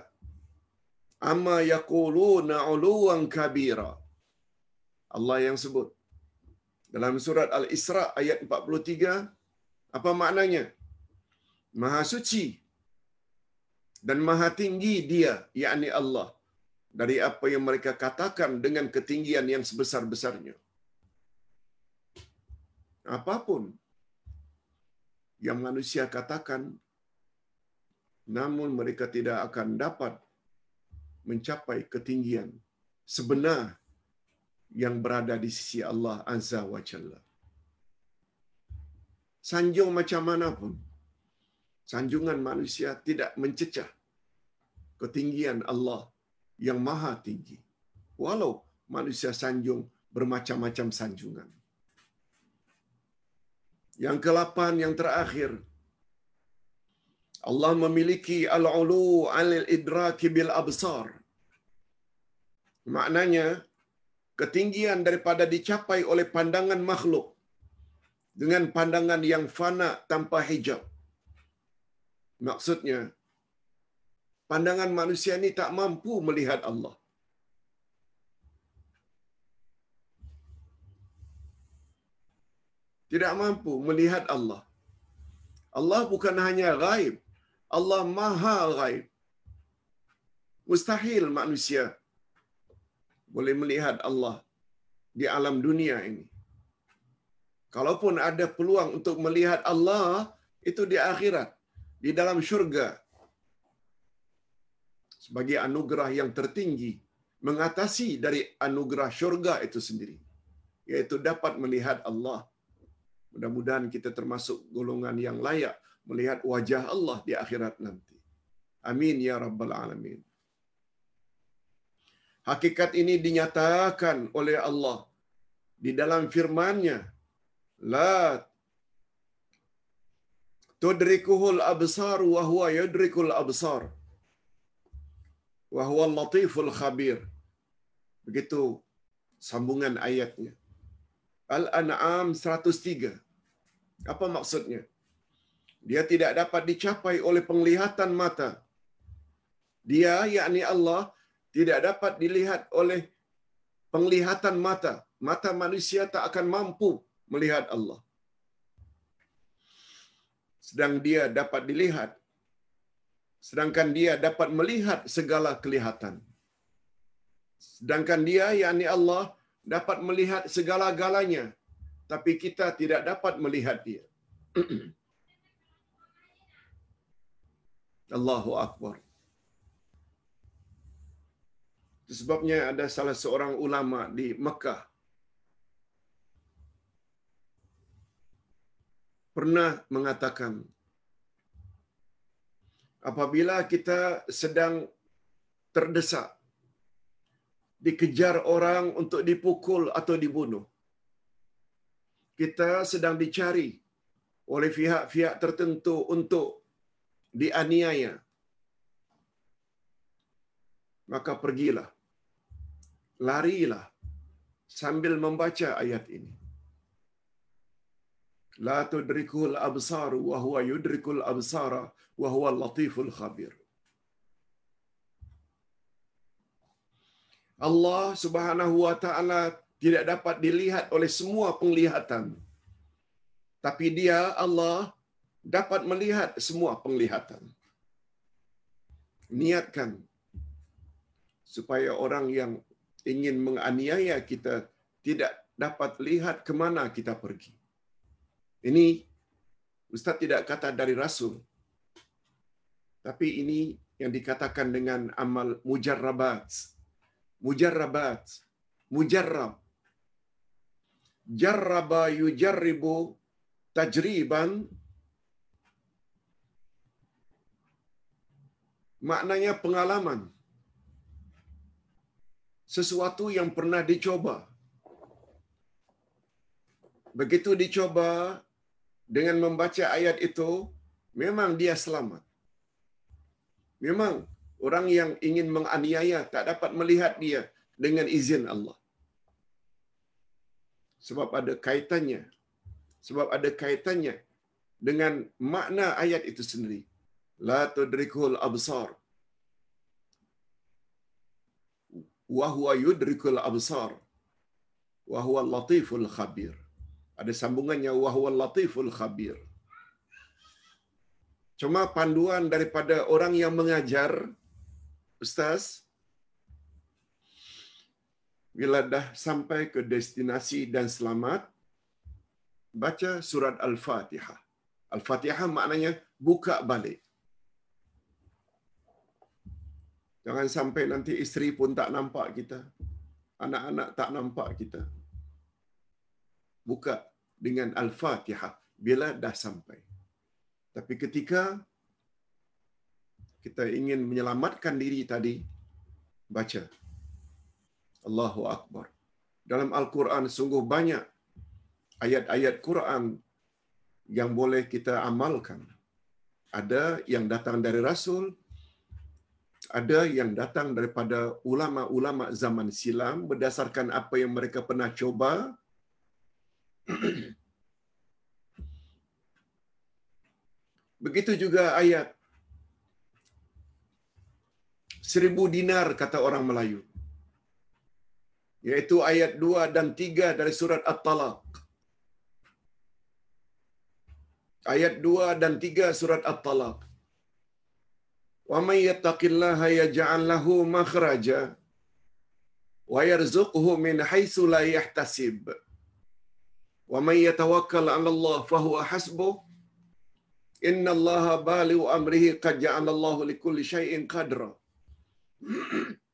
S1: amma yaquluna uluwan kabira. Allah yang sebut dalam surat Al-Isra ayat 43 apa maknanya? Maha suci dan maha tinggi dia yakni Allah dari apa yang mereka katakan dengan ketinggian yang sebesar-besarnya. Apapun yang manusia katakan namun mereka tidak akan dapat mencapai ketinggian sebenar yang berada di sisi Allah Azza wa Jalla. Sanjung macam mana pun, sanjungan manusia tidak mencecah ketinggian Allah yang maha tinggi. Walau manusia sanjung bermacam-macam sanjungan. Yang kelapan yang terakhir, Allah memiliki al-ulu al-idraki bil absar. Maknanya, ketinggian daripada dicapai oleh pandangan makhluk dengan pandangan yang fana tanpa hijab. Maksudnya, pandangan manusia ini tak mampu melihat Allah. Tidak mampu melihat Allah. Allah bukan hanya gaib. Allah maha gaib. Mustahil manusia boleh melihat Allah di alam dunia ini. Kalaupun ada peluang untuk melihat Allah, itu di akhirat, di dalam syurga. Sebagai anugerah yang tertinggi, mengatasi dari anugerah syurga itu sendiri. Iaitu dapat melihat Allah. Mudah-mudahan kita termasuk golongan yang layak melihat wajah Allah di akhirat nanti. Amin ya rabbal alamin. Hakikat ini dinyatakan oleh Allah di dalam firman-Nya. La tudrikuhul absar wa huwa yudrikul absar. Wa huwa latiful khabir. Begitu sambungan ayatnya. Al-An'am 103. Apa maksudnya? Dia tidak dapat dicapai oleh penglihatan mata. Dia, yakni Allah, tidak dapat dilihat oleh penglihatan mata. Mata manusia tak akan mampu melihat Allah. Sedang dia dapat dilihat. Sedangkan dia dapat melihat segala kelihatan. Sedangkan dia, yakni Allah, dapat melihat segala-galanya. Tapi kita tidak dapat melihat dia. Allahu Akbar. Sebabnya ada salah seorang ulama di Mekah pernah mengatakan apabila kita sedang terdesak dikejar orang untuk dipukul atau dibunuh kita sedang dicari oleh pihak-pihak tertentu untuk dianiaya maka pergilah larilah sambil membaca ayat ini. La tudrikul absar wa huwa yudrikul absara wa huwa latiful khabir. Allah Subhanahu wa taala tidak dapat dilihat oleh semua penglihatan. Tapi dia Allah dapat melihat semua penglihatan. Niatkan supaya orang yang ingin menganiaya kita tidak dapat lihat ke mana kita pergi. Ini Ustaz tidak kata dari Rasul. Tapi ini yang dikatakan dengan amal mujarrabat. Mujarrabat. Mujarrab. Jarraba yujarribu tajriban. Maknanya pengalaman sesuatu yang pernah dicoba. Begitu dicoba dengan membaca ayat itu, memang dia selamat. Memang orang yang ingin menganiaya tak dapat melihat dia dengan izin Allah. Sebab ada kaitannya. Sebab ada kaitannya dengan makna ayat itu sendiri. La tudrikul absar wa huwa yudrikul absar wa huwa latiful khabir. Ada sambungannya wa huwa latiful khabir. Cuma panduan daripada orang yang mengajar ustaz bila dah sampai ke destinasi dan selamat baca surat al-Fatihah. Al-Fatihah maknanya buka balik. Jangan sampai nanti isteri pun tak nampak kita. Anak-anak tak nampak kita. Buka dengan Al-Fatihah bila dah sampai. Tapi ketika kita ingin menyelamatkan diri tadi, baca. Allahu Akbar. Dalam Al-Quran sungguh banyak ayat-ayat Quran yang boleh kita amalkan. Ada yang datang dari Rasul, ada yang datang daripada ulama-ulama zaman silam berdasarkan apa yang mereka pernah coba. Begitu juga ayat seribu dinar kata orang Melayu. Yaitu ayat dua dan tiga dari surat At-Talaq. Ayat dua dan tiga surat At-Talaq. Wa may yattaqillaha yaj'al lahu makhraja wa yarzuqhu min haitsu la yahtasib. Wa yatawakkal 'ala Allah fa huwa hasbuh. Inna Allah balighu amrihi qad ja'ala Allah likulli syai'in qadra.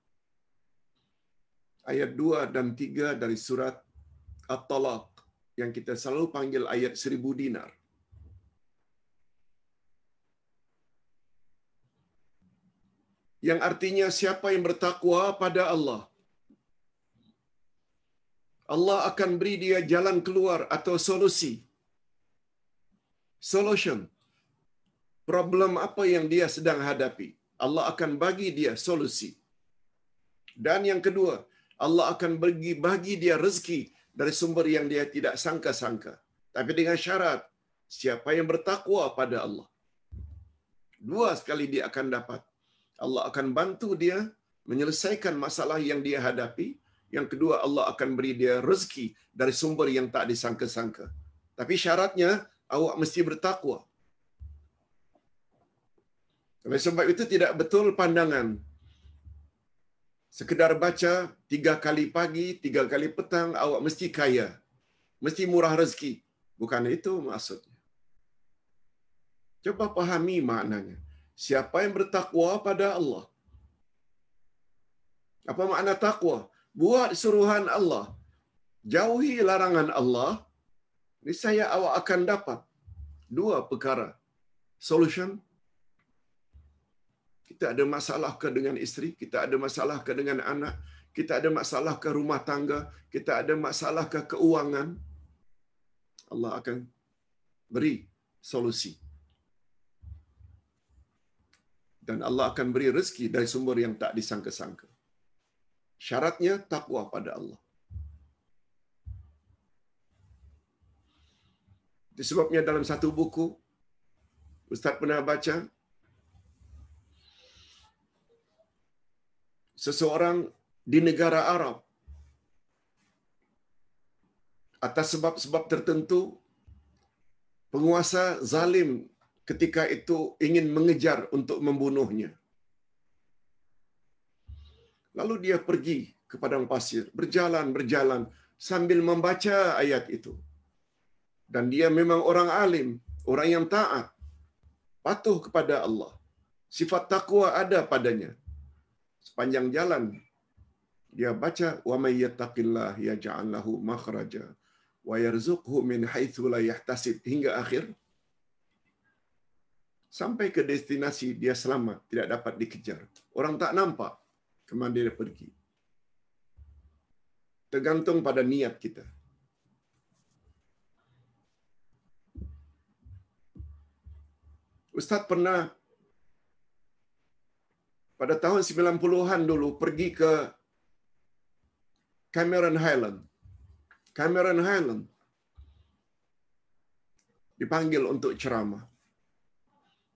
S1: ayat 2 dan 3 dari surat At-Talaq yang kita selalu panggil ayat seribu dinar. Yang artinya siapa yang bertakwa pada Allah, Allah akan beri dia jalan keluar atau solusi. Solution. Problem apa yang dia sedang hadapi. Allah akan bagi dia solusi. Dan yang kedua, Allah akan bagi bagi dia rezeki dari sumber yang dia tidak sangka-sangka. Tapi dengan syarat, siapa yang bertakwa pada Allah. Dua sekali dia akan dapat. Allah akan bantu dia menyelesaikan masalah yang dia hadapi. Yang kedua, Allah akan beri dia rezeki dari sumber yang tak disangka-sangka. Tapi syaratnya, awak mesti bertakwa. Oleh sebab itu tidak betul pandangan sekedar baca tiga kali pagi, tiga kali petang, awak mesti kaya. Mesti murah rezeki. Bukan itu maksudnya. Coba pahami maknanya. Siapa yang bertakwa pada Allah? Apa makna takwa? Buat suruhan Allah. Jauhi larangan Allah. Ini saya awak akan dapat dua perkara. Solution kita ada masalah ke dengan isteri, kita ada masalah ke dengan anak, kita ada masalah ke rumah tangga, kita ada masalah ke keuangan, Allah akan beri solusi. Dan Allah akan beri rezeki dari sumber yang tak disangka-sangka. Syaratnya takwa pada Allah. Disebabnya dalam satu buku, Ustaz pernah baca, seseorang di negara Arab atas sebab-sebab tertentu penguasa zalim ketika itu ingin mengejar untuk membunuhnya. Lalu dia pergi ke padang pasir, berjalan-berjalan sambil membaca ayat itu. Dan dia memang orang alim, orang yang taat, patuh kepada Allah. Sifat takwa ada padanya sepanjang jalan dia baca wa may yattaqillah yaj'al lahu makhraja wa yarzuqhu min haitsu la yahtasib hingga akhir sampai ke destinasi dia selamat tidak dapat dikejar orang tak nampak ke mana dia pergi tergantung pada niat kita Ustaz pernah pada tahun 90-an dulu pergi ke Cameron Highland. Cameron Highland dipanggil untuk ceramah.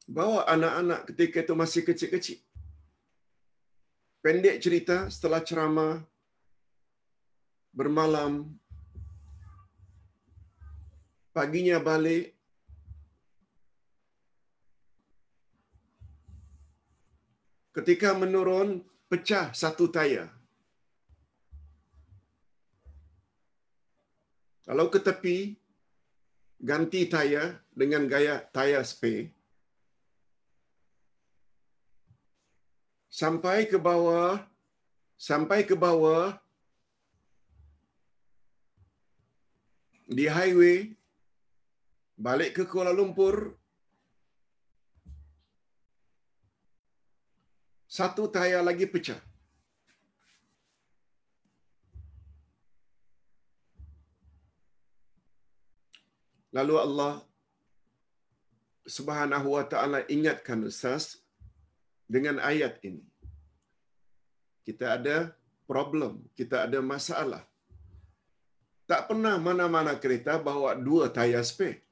S1: Bawa anak-anak ketika itu masih kecil-kecil. Pendek cerita setelah ceramah bermalam paginya balik ketika menurun pecah satu tayar. Kalau ke tepi ganti tayar dengan gaya tayar spare. Sampai ke bawah sampai ke bawah di highway balik ke Kuala Lumpur satu tayar lagi pecah. Lalu Allah Subhanahu wa taala ingatkan Ustaz dengan ayat ini. Kita ada problem, kita ada masalah. Tak pernah mana-mana kereta bawa dua tayar spare.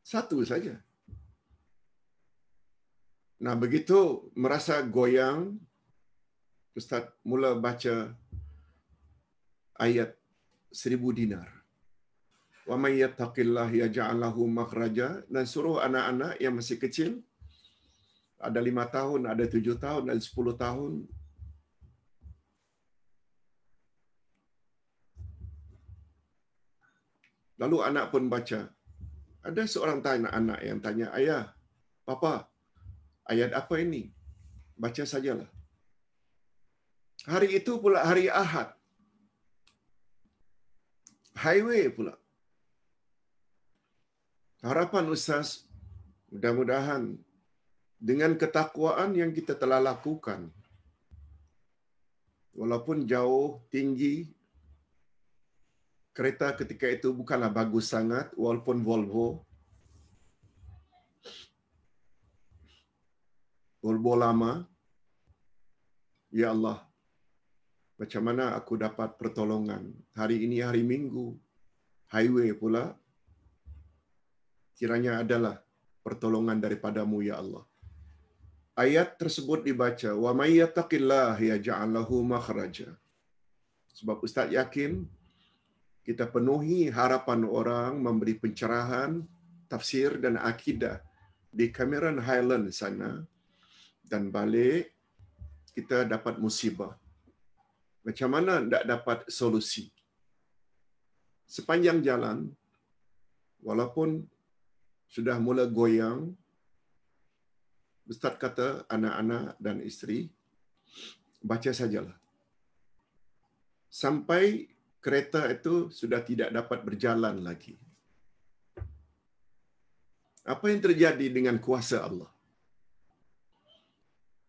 S1: Satu saja. Nah, begitu merasa goyang, Ustaz mula baca ayat seribu dinar wa may yattaqillah yaj'al lahu makhraja dan suruh anak-anak yang masih kecil ada lima tahun, ada tujuh tahun, ada sepuluh tahun. Lalu anak pun baca. Ada seorang tanya anak yang tanya, ayah, papa, ayat apa ini? Baca sajalah. Hari itu pula hari Ahad. Highway pula. Harapan Ustaz, mudah-mudahan dengan ketakwaan yang kita telah lakukan, walaupun jauh, tinggi, kereta ketika itu bukanlah bagus sangat, walaupun Volvo, Volvo lama, Ya Allah, macam mana aku dapat pertolongan? Hari ini hari Minggu, highway pula, kiranya adalah pertolongan daripadamu ya Allah. Ayat tersebut dibaca wa may yattaqillah yaj'al lahu makhraja. Sebab ustaz yakin kita penuhi harapan orang memberi pencerahan tafsir dan akidah di Cameron Highland sana dan balik kita dapat musibah. Macam mana tidak dapat solusi? Sepanjang jalan, walaupun sudah mula goyang. Ustaz kata anak-anak dan isteri, baca sajalah. Sampai kereta itu sudah tidak dapat berjalan lagi. Apa yang terjadi dengan kuasa Allah?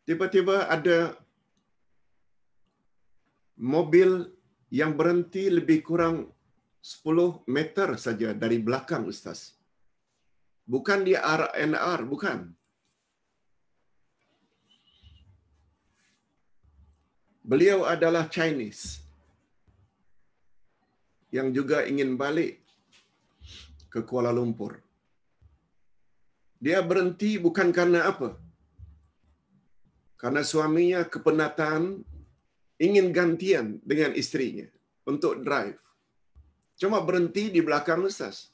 S1: Tiba-tiba ada mobil yang berhenti lebih kurang 10 meter saja dari belakang Ustaz. Bukan dia RNR, bukan. Beliau adalah Chinese yang juga ingin balik ke Kuala Lumpur. Dia berhenti bukan karena apa? Karena suaminya kepenatan ingin gantian dengan istrinya untuk drive. Cuma berhenti di belakang Ustaz.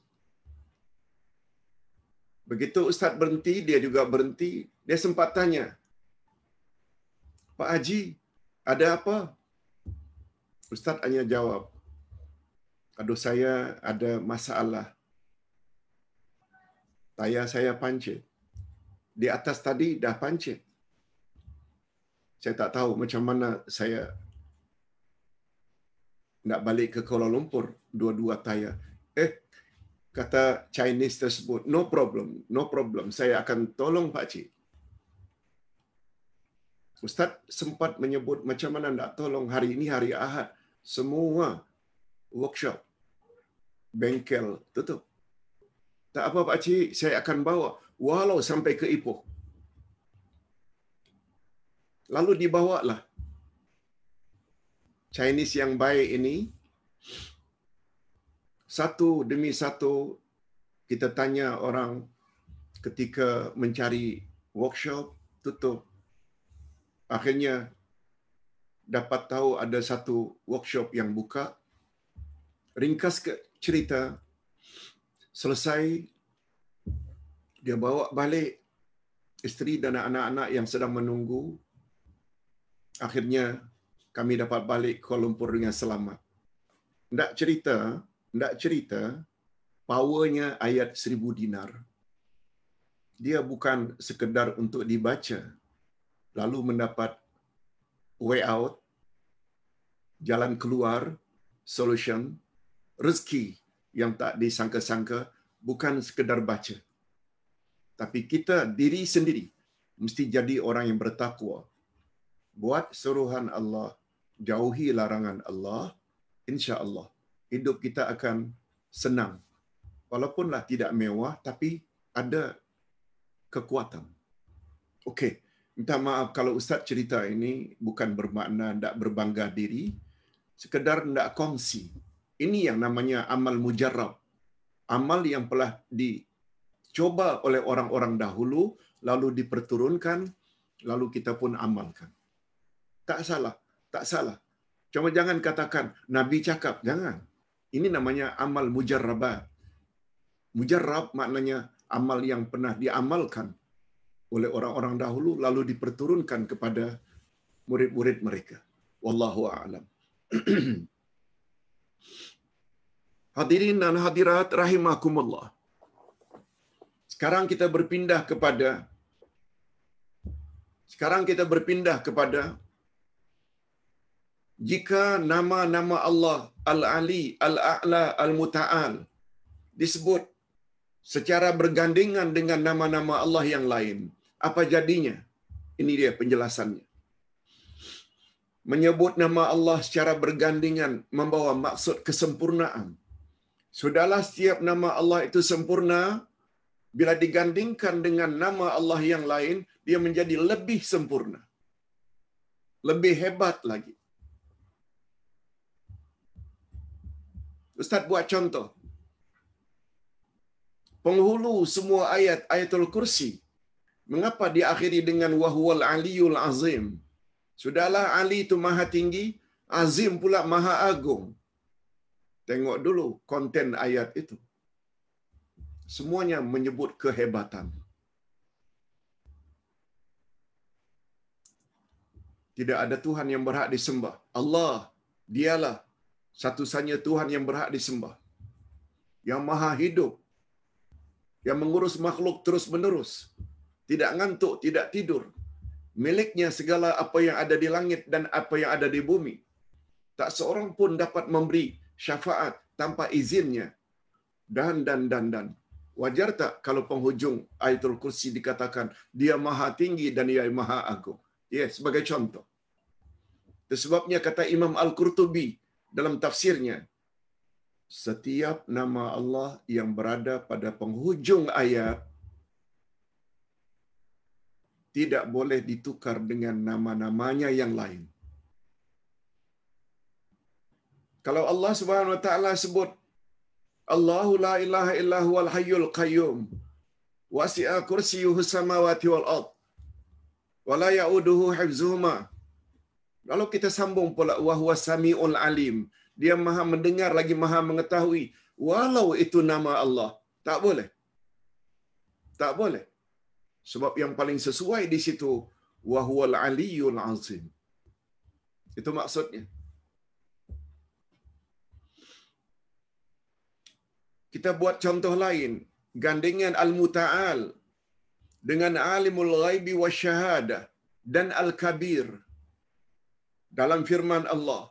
S1: Begitu Ustaz berhenti, dia juga berhenti. Dia sempat tanya, Pak Haji, ada apa? Ustaz hanya jawab, aduh saya ada masalah. Tayar saya pancit. Di atas tadi dah pancit. Saya tak tahu macam mana saya nak balik ke Kuala Lumpur dua-dua tayar. Eh, kata Chinese tersebut, no problem, no problem, saya akan tolong Pak Cik. Ustaz sempat menyebut macam mana nak tolong hari ini hari Ahad. Semua workshop, bengkel tutup. Tak apa Pak Cik, saya akan bawa walau sampai ke Ipoh. Lalu dibawa lah Chinese yang baik ini satu demi satu kita tanya orang ketika mencari workshop tutup. Akhirnya dapat tahu ada satu workshop yang buka. Ringkas ke cerita selesai dia bawa balik isteri dan anak-anak yang sedang menunggu. Akhirnya kami dapat balik Kuala Lumpur dengan selamat. Tidak cerita, tidak cerita, powernya ayat seribu dinar. Dia bukan sekedar untuk dibaca lalu mendapat way out, jalan keluar, solution, rezeki yang tak disangka-sangka bukan sekedar baca. Tapi kita diri sendiri mesti jadi orang yang bertakwa. Buat suruhan Allah, jauhi larangan Allah, insya-Allah hidup kita akan senang. Walaupunlah tidak mewah tapi ada kekuatan. Okey, minta maaf kalau ustaz cerita ini bukan bermakna tidak berbangga diri, sekedar tidak kongsi. Ini yang namanya amal mujarrab. Amal yang telah dicoba oleh orang-orang dahulu, lalu diperturunkan, lalu kita pun amalkan. Tak salah, tak salah. Cuma jangan katakan Nabi cakap, jangan. Ini namanya amal mujarrabat. Mujarrab maknanya amal yang pernah diamalkan oleh orang-orang dahulu lalu diperturunkan kepada murid-murid mereka. Wallahu a'lam. Hadirin dan hadirat rahimakumullah. Sekarang kita berpindah kepada sekarang kita berpindah kepada jika nama-nama Allah Al-Ali, Al-A'la, Al-Muta'al disebut secara bergandengan dengan nama-nama Allah yang lain, apa jadinya? Ini dia penjelasannya. Menyebut nama Allah secara bergandengan membawa maksud kesempurnaan. Sudahlah setiap nama Allah itu sempurna, bila digandingkan dengan nama Allah yang lain, dia menjadi lebih sempurna. Lebih hebat lagi. Ustaz buat contoh. Penghulu semua ayat ayatul kursi. Mengapa diakhiri dengan wahwal aliyul azim? Sudahlah Ali itu maha tinggi, azim pula maha agung. Tengok dulu konten ayat itu. Semuanya menyebut kehebatan. Tidak ada Tuhan yang berhak disembah. Allah, dialah satu-satunya Tuhan yang berhak disembah. Yang maha hidup. Yang mengurus makhluk terus-menerus. Tidak ngantuk, tidak tidur. Miliknya segala apa yang ada di langit dan apa yang ada di bumi. Tak seorang pun dapat memberi syafaat tanpa izinnya. Dan, dan, dan, dan. Wajar tak kalau penghujung ayatul kursi dikatakan dia maha tinggi dan dia maha agung. Ya, yeah, sebagai contoh. Sebabnya kata Imam Al-Qurtubi dalam tafsirnya, setiap nama Allah yang berada pada penghujung ayat tidak boleh ditukar dengan nama-namanya yang lain. Kalau Allah Subhanahu wa taala sebut Allahu la ilaha illa huwal hayyul qayyum wasi'a kursiyyuhu samawati wal ard wa la ya'uduhu hifzuhuma Lalu kita sambung pula wahwa samiul alim. Dia maha mendengar lagi maha mengetahui. Walau itu nama Allah. Tak boleh. Tak boleh. Sebab yang paling sesuai di situ wahwal aliyul azim. Itu maksudnya. Kita buat contoh lain. Gandengan al-muta'al dengan alimul ghaibi wa syahadah dan al-kabir dalam firman Allah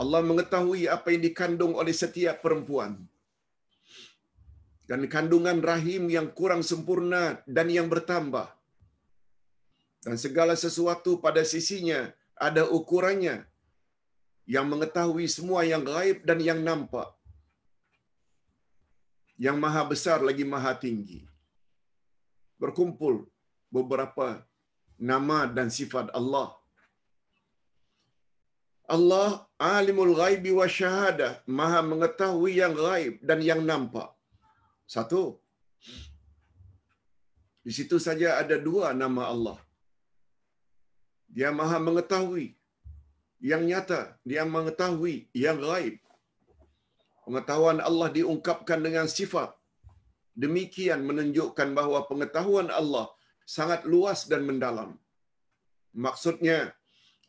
S1: Allah mengetahui apa yang dikandung oleh setiap perempuan. Dan kandungan rahim yang kurang sempurna dan yang bertambah. Dan segala sesuatu pada sisinya ada ukurannya yang mengetahui semua yang gaib dan yang nampak. Yang maha besar lagi maha tinggi. Berkumpul beberapa nama dan sifat Allah Allah alimul ghaibi wa syahadah, maha mengetahui yang gaib dan yang nampak. Satu. Di situ saja ada dua nama Allah. Dia maha mengetahui yang nyata, dia mengetahui yang gaib. Pengetahuan Allah diungkapkan dengan sifat. Demikian menunjukkan bahawa pengetahuan Allah sangat luas dan mendalam. Maksudnya,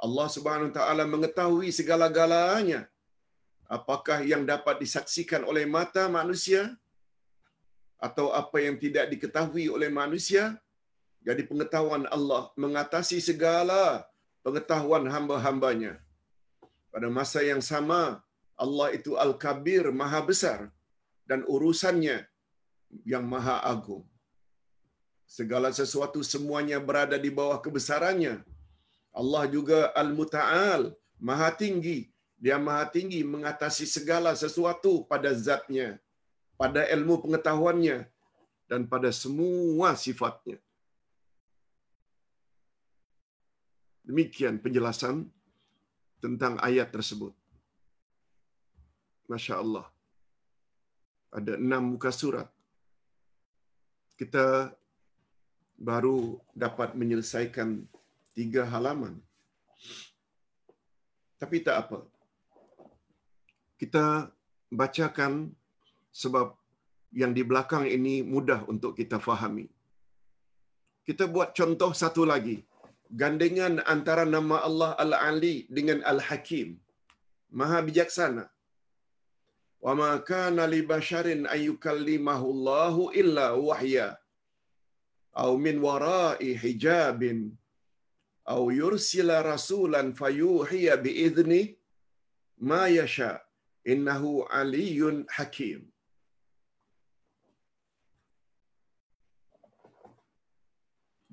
S1: Allah Subhanahu taala mengetahui segala-galanya. Apakah yang dapat disaksikan oleh mata manusia atau apa yang tidak diketahui oleh manusia? Jadi pengetahuan Allah mengatasi segala pengetahuan hamba-hambanya. Pada masa yang sama, Allah itu Al-Kabir, Maha Besar dan urusannya yang Maha Agung. Segala sesuatu semuanya berada di bawah kebesarannya. Allah juga Al-Muta'al, Maha Tinggi. Dia Maha Tinggi mengatasi segala sesuatu pada zatnya, pada ilmu pengetahuannya, dan pada semua sifatnya. Demikian penjelasan tentang ayat tersebut. Masya Allah. Ada enam muka surat. Kita baru dapat menyelesaikan tiga halaman. Tapi tak apa. Kita bacakan sebab yang di belakang ini mudah untuk kita fahami. Kita buat contoh satu lagi. Gandengan antara nama Allah Al-Ali dengan Al-Hakim. Maha bijaksana. Wa ma kana li basharin an yukallimahu Allahu illa wahya aw min wara'i hijabin aw yursila rasulan fayuhiya bi idzni ma yasha. Innahu aliyyun hakim.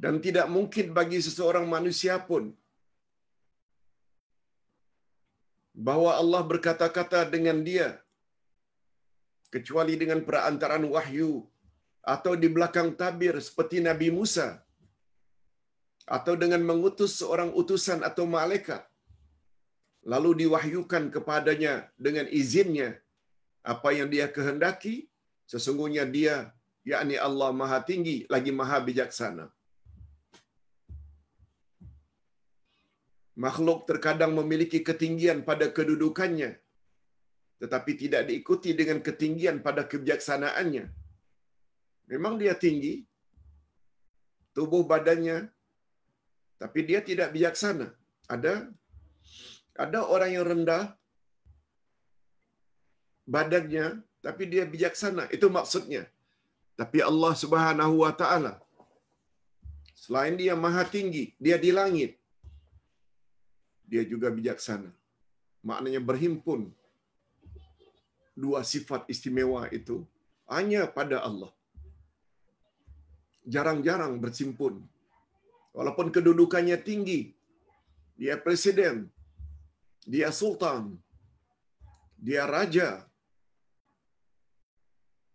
S1: Dan tidak mungkin bagi seseorang manusia pun bahwa Allah berkata-kata dengan dia kecuali dengan perantaraan wahyu atau di belakang tabir seperti Nabi Musa atau dengan mengutus seorang utusan atau malaikat lalu diwahyukan kepadanya dengan izinnya apa yang dia kehendaki sesungguhnya dia yakni Allah Maha Tinggi lagi Maha Bijaksana makhluk terkadang memiliki ketinggian pada kedudukannya tetapi tidak diikuti dengan ketinggian pada kebijaksanaannya. Memang dia tinggi, tubuh badannya, tapi dia tidak bijaksana. Ada ada orang yang rendah badannya, tapi dia bijaksana. Itu maksudnya. Tapi Allah Subhanahu Wa Taala selain dia maha tinggi, dia di langit. Dia juga bijaksana. Maknanya berhimpun dua sifat istimewa itu hanya pada Allah. Jarang-jarang bersimpun. Walaupun kedudukannya tinggi, dia presiden, dia sultan, dia raja,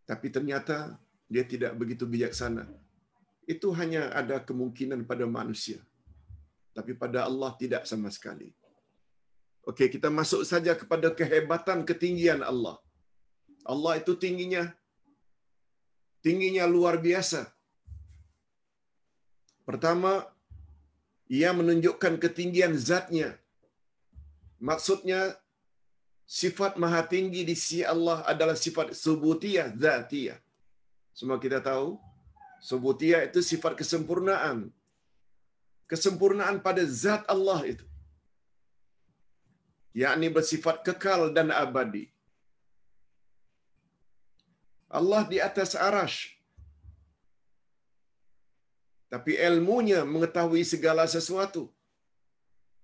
S1: tapi ternyata dia tidak begitu bijaksana. Itu hanya ada kemungkinan pada manusia. Tapi pada Allah tidak sama sekali. Okey, kita masuk saja kepada kehebatan ketinggian Allah. Allah itu tingginya tingginya luar biasa. Pertama, ia menunjukkan ketinggian zatnya. Maksudnya, sifat maha tinggi di sisi Allah adalah sifat subutiyah, zatiyah. Semua kita tahu, subutiyah itu sifat kesempurnaan. Kesempurnaan pada zat Allah itu. yakni bersifat kekal dan abadi. Allah di atas arash. Tapi ilmunya mengetahui segala sesuatu.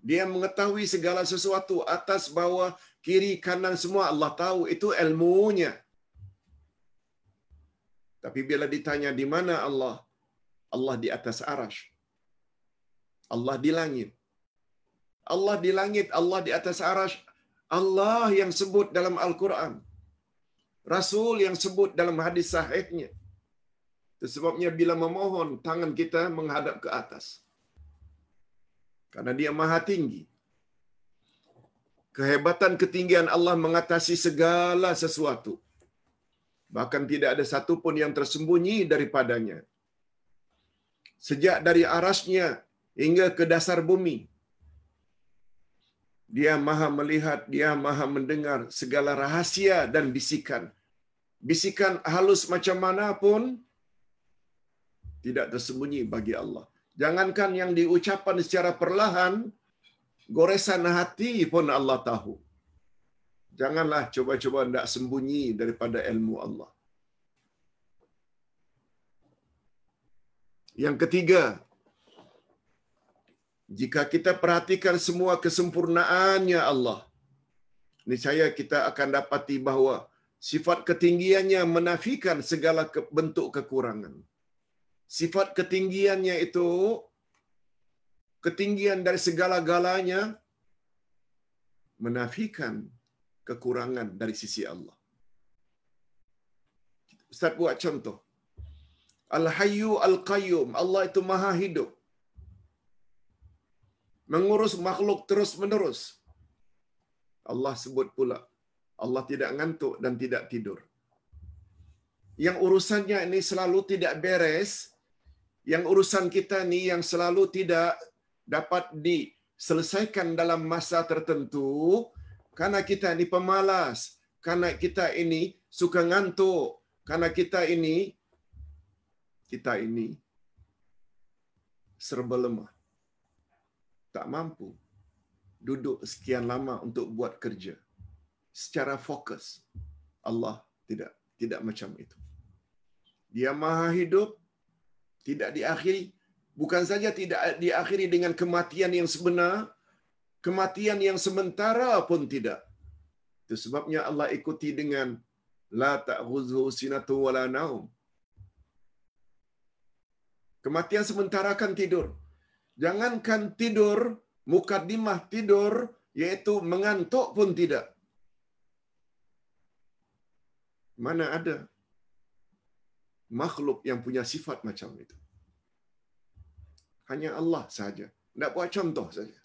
S1: Dia mengetahui segala sesuatu atas bawah kiri kanan semua Allah tahu itu ilmunya. Tapi bila ditanya di mana Allah? Allah di atas arash. Allah di langit. Allah di langit, Allah di atas arash. Allah yang sebut dalam Al-Quran. Rasul yang sebut dalam hadis sahihnya. Sebabnya bila memohon, tangan kita menghadap ke atas. Karena dia maha tinggi. Kehebatan ketinggian Allah mengatasi segala sesuatu. Bahkan tidak ada satu pun yang tersembunyi daripadanya. Sejak dari arasnya hingga ke dasar bumi. Dia maha melihat, dia maha mendengar segala rahasia dan bisikan. Bisikan halus macam mana pun tidak tersembunyi bagi Allah. Jangankan yang diucapkan secara perlahan, goresan hati pun Allah tahu. Janganlah cuba-cuba tidak sembunyi daripada ilmu Allah. Yang ketiga, jika kita perhatikan semua kesempurnaannya Allah, niscaya kita akan dapati bahawa sifat ketinggiannya menafikan segala bentuk kekurangan. Sifat ketinggiannya itu ketinggian dari segala-galanya menafikan kekurangan dari sisi Allah. Ustaz buat contoh. Al-Hayyu Al-Qayyum. Allah itu maha hidup. Mengurus makhluk terus-menerus. Allah sebut pula. Allah tidak ngantuk dan tidak tidur. Yang urusannya ini selalu tidak beres. Yang urusan kita ni yang selalu tidak dapat diselesaikan dalam masa tertentu. Karena kita ini pemalas. Karena kita ini suka ngantuk. Karena kita ini kita ini serba lemah. Tak mampu duduk sekian lama untuk buat kerja secara fokus. Allah tidak tidak macam itu. Dia maha hidup, tidak diakhiri. Bukan saja tidak diakhiri dengan kematian yang sebenar, kematian yang sementara pun tidak. Itu sebabnya Allah ikuti dengan la ta'khudhu sinatu wala naum. Kematian sementara kan tidur. Jangankan tidur, mukadimah tidur, yaitu mengantuk pun tidak. Mana ada makhluk yang punya sifat macam itu? Hanya Allah saja. Tidak buat contoh saja.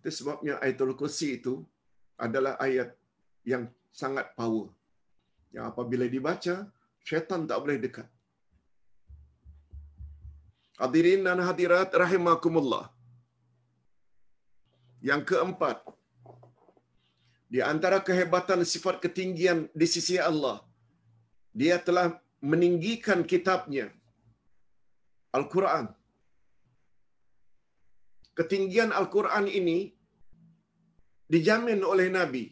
S1: Itu sebabnya ayatul kursi itu adalah ayat yang sangat power. Yang apabila dibaca, syaitan tak boleh dekat. Hadirin dan hadirat rahimakumullah. Yang keempat, di antara kehebatan sifat ketinggian di sisi Allah, dia telah meninggikan kitabnya, Al-Quran. Ketinggian Al-Quran ini dijamin oleh Nabi.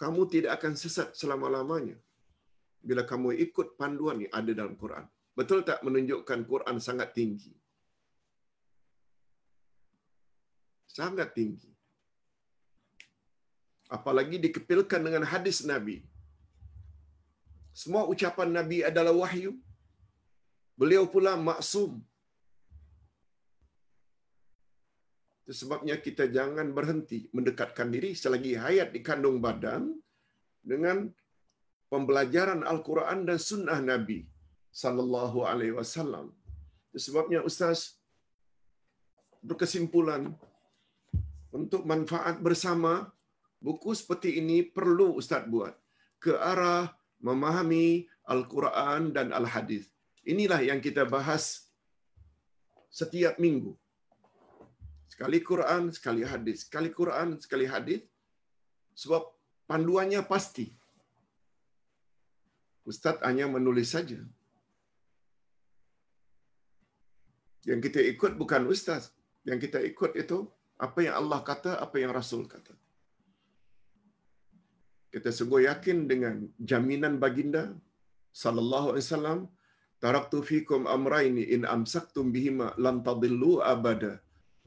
S1: Kamu tidak akan sesat selama-lamanya. Bila kamu ikut panduan yang ada dalam Quran. Betul tak menunjukkan Quran sangat tinggi? Sangat tinggi. Apalagi dikepilkan dengan hadis Nabi. Semua ucapan Nabi adalah wahyu. Beliau pula maksum. Itu sebabnya kita jangan berhenti mendekatkan diri selagi hayat di kandung badan dengan pembelajaran Al-Quran dan Sunnah Nabi sallallahu alaihi wasallam. Sebabnya ustaz berkesimpulan untuk manfaat bersama buku seperti ini perlu ustaz buat ke arah memahami Al-Quran dan Al-Hadis. Inilah yang kita bahas setiap minggu. Sekali Quran, sekali hadis. Sekali Quran, sekali hadis. Sebab panduannya pasti. Ustaz hanya menulis saja. Yang kita ikut bukan ustaz. Yang kita ikut itu apa yang Allah kata, apa yang Rasul kata. Kita sungguh yakin dengan jaminan baginda sallallahu alaihi wasallam taraktu fikum amraini in amsaktum bihima lam tadillu abada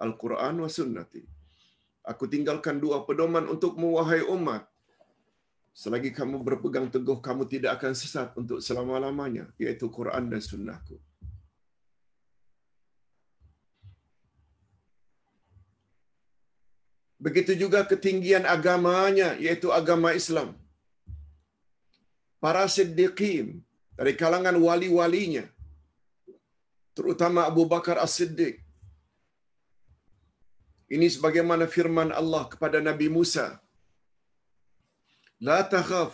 S1: al-Quran wa sunnati. Aku tinggalkan dua pedoman untuk wahai umat. Selagi kamu berpegang teguh, kamu tidak akan sesat untuk selama-lamanya, yaitu Quran dan sunnahku. Begitu juga ketinggian agamanya, yaitu agama Islam. Para siddiqin, dari kalangan wali-walinya, terutama Abu Bakar As-Siddiq. Ini sebagaimana firman Allah kepada Nabi Musa. La takhaf,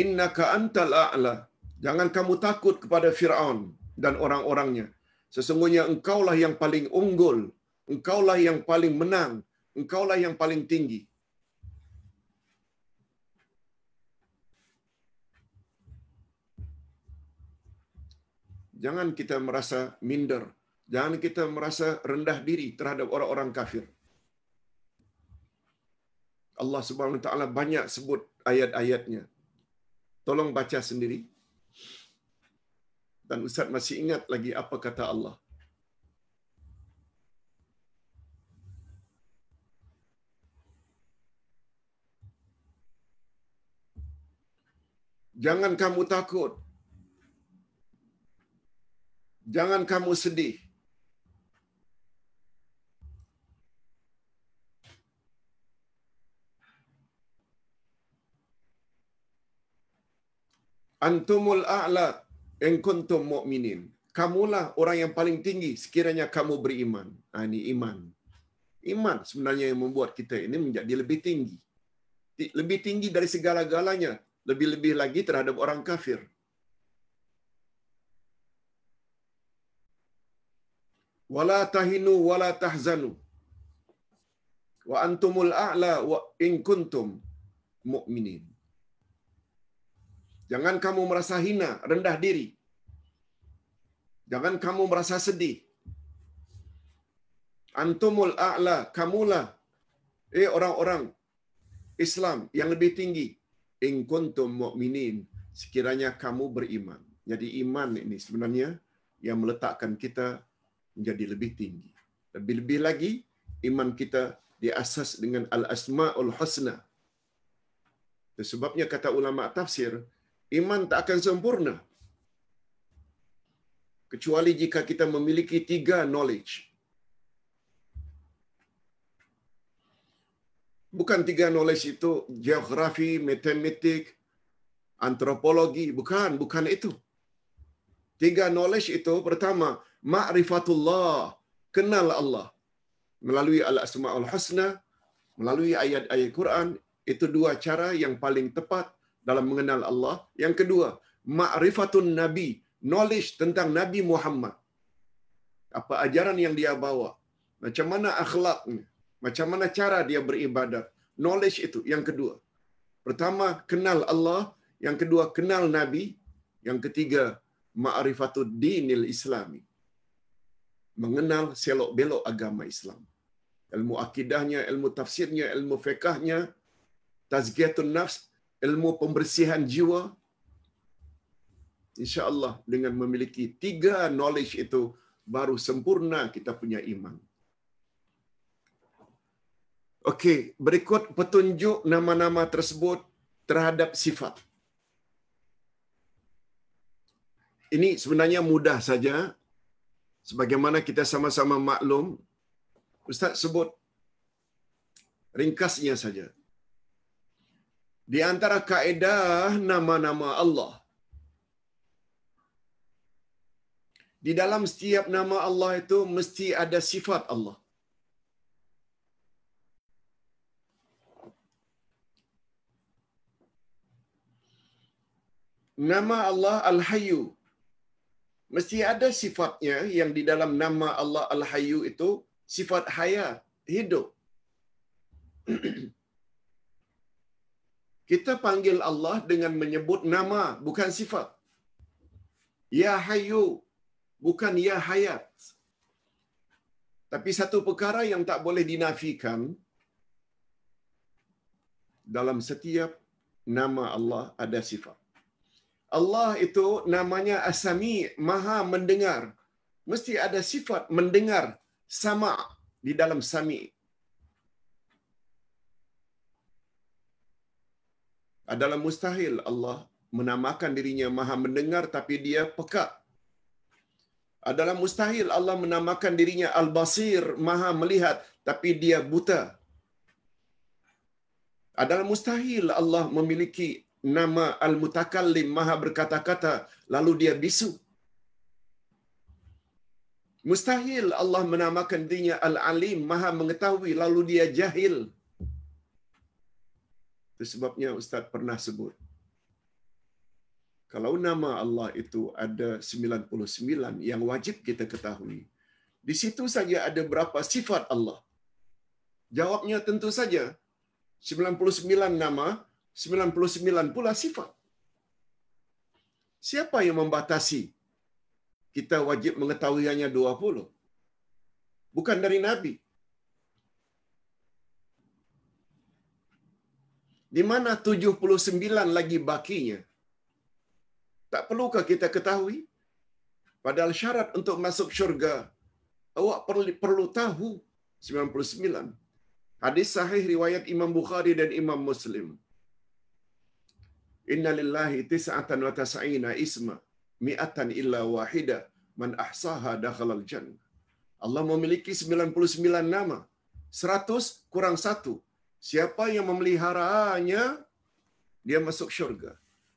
S1: innaka antal a'la. Jangan kamu takut kepada Fir'aun dan orang-orangnya. Sesungguhnya engkaulah yang paling unggul engkaulah yang paling menang, engkaulah yang paling tinggi. Jangan kita merasa minder. Jangan kita merasa rendah diri terhadap orang-orang kafir. Allah Subhanahu Wa Taala banyak sebut ayat-ayatnya. Tolong baca sendiri. Dan Ustaz masih ingat lagi apa kata Allah. Jangan kamu takut. Jangan kamu sedih. Antumul a'la in kuntum mu'minin. Kamulah orang yang paling tinggi sekiranya kamu beriman. Ha, ini iman. Iman sebenarnya yang membuat kita ini menjadi lebih tinggi. Lebih tinggi dari segala-galanya. Lebih-lebih lagi terhadap orang kafir. Wala tahinu wala tahzanu. Wa antumul a'la wa in kuntum mu'minin. Jangan kamu merasa hina, rendah diri. Jangan kamu merasa sedih. Antumul a'la, kamulah eh orang-orang Islam yang lebih tinggi. In kuntum mu'minin, sekiranya kamu beriman. Jadi iman ini sebenarnya yang meletakkan kita menjadi lebih tinggi. Lebih-lebih lagi, iman kita diasas dengan al-asma'ul husna. Sebabnya kata ulama tafsir, iman tak akan sempurna kecuali jika kita memiliki tiga knowledge. Bukan tiga knowledge itu geografi, matematik, antropologi, bukan, bukan itu. Tiga knowledge itu pertama, ma'rifatullah, kenal Allah melalui al-asma'ul husna, melalui ayat-ayat Quran, itu dua cara yang paling tepat dalam mengenal Allah. Yang kedua, ma'rifatun nabi, knowledge tentang Nabi Muhammad. Apa ajaran yang dia bawa? Macam mana akhlaknya? Macam mana cara dia beribadat? Knowledge itu yang kedua. Pertama, kenal Allah. Yang kedua, kenal Nabi. Yang ketiga, ma'rifatud dinil islami. Mengenal selok-belok agama Islam. Ilmu akidahnya, ilmu tafsirnya, ilmu fiqahnya, tazkiyatun nafs, ilmu pembersihan jiwa. InsyaAllah dengan memiliki tiga knowledge itu, baru sempurna kita punya iman. Okey, berikut petunjuk nama-nama tersebut terhadap sifat. Ini sebenarnya mudah saja. Sebagaimana kita sama-sama maklum, Ustaz sebut ringkasnya saja. Di antara kaedah nama-nama Allah. Di dalam setiap nama Allah itu mesti ada sifat Allah. Nama Allah Al-Hayyu. Mesti ada sifatnya yang di dalam nama Allah Al-Hayyu itu sifat hayat, hidup. Kita panggil Allah dengan menyebut nama, bukan sifat. Ya Hayyu, bukan Ya Hayat. Tapi satu perkara yang tak boleh dinafikan, dalam setiap nama Allah ada sifat. Allah itu namanya Asami, Maha Mendengar. Mesti ada sifat mendengar sama di dalam Sami. Adalah mustahil Allah menamakan dirinya Maha Mendengar tapi dia peka. Adalah mustahil Allah menamakan dirinya Al-Basir, Maha Melihat tapi dia buta. Adalah mustahil Allah memiliki nama Al-Mutakallim Maha berkata-kata lalu dia bisu. Mustahil Allah menamakan dirinya Al-Alim Maha mengetahui lalu dia jahil. Itu sebabnya Ustaz pernah sebut. Kalau nama Allah itu ada 99 yang wajib kita ketahui. Di situ saja ada berapa sifat Allah? Jawabnya tentu saja 99 nama, 99 pula sifat. Siapa yang membatasi kita wajib mengetahui hanya 20? Bukan dari Nabi. Di mana 79 lagi bakinya? Tak perlukah kita ketahui? Padahal syarat untuk masuk syurga, awak perlu, perlu tahu 99. Hadis sahih riwayat Imam Bukhari dan Imam Muslim. Inna lillahi tis'atan wa tas'ina isma mi'atan illa wahida man ahsaha dakhalal jannah. Allah memiliki 99 nama. 100 kurang satu. Siapa yang memeliharanya, dia masuk syurga.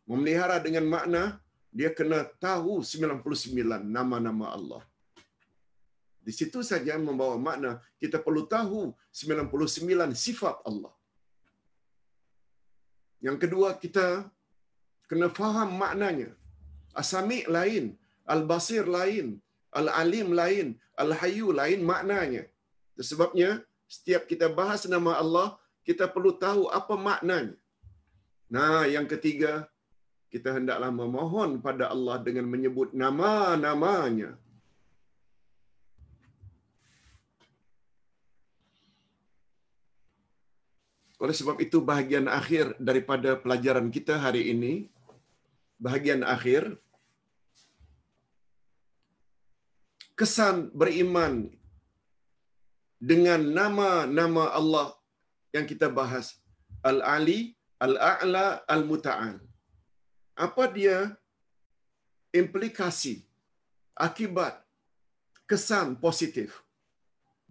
S1: Memelihara dengan makna, dia kena tahu 99 nama-nama Allah. Di situ saja membawa makna kita perlu tahu 99 sifat Allah. Yang kedua kita kena faham maknanya. Asami lain, Al-Basir lain, Al-Alim lain, Al-Hayyu lain maknanya. Sebabnya setiap kita bahas nama Allah, kita perlu tahu apa maknanya. Nah, yang ketiga, kita hendaklah memohon pada Allah dengan menyebut nama-namanya. Oleh sebab itu bahagian akhir daripada pelajaran kita hari ini, bahagian akhir kesan beriman dengan nama-nama Allah yang kita bahas. Al-Ali, Al-A'la, Al-Muta'al. Apa dia? Implikasi, akibat, kesan positif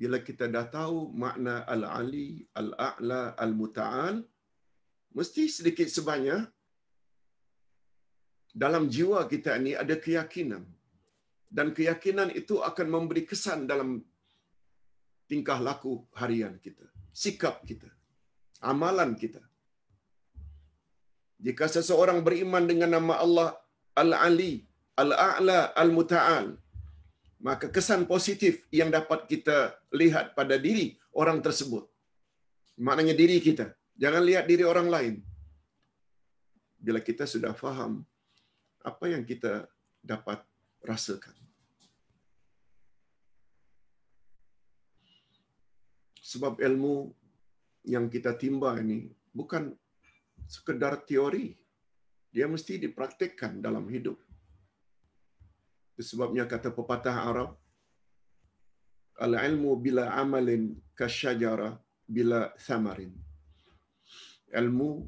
S1: bila kita dah tahu makna Al-Ali, Al-A'la, Al-Muta'al, mesti sedikit sebanyak dalam jiwa kita ini ada keyakinan. Dan keyakinan itu akan memberi kesan dalam tingkah laku harian kita, sikap kita, amalan kita. Jika seseorang beriman dengan nama Allah Al-Ali, Al-A'la, Al-Muta'al, maka kesan positif yang dapat kita lihat pada diri orang tersebut. Maknanya diri kita. Jangan lihat diri orang lain. Bila kita sudah faham apa yang kita dapat rasakan. Sebab ilmu yang kita timba ini bukan sekedar teori. Dia mesti dipraktikkan dalam hidup. Sebabnya kata pepatah Arab, Al-ilmu bila amalin kasyajara bila thamarin. Ilmu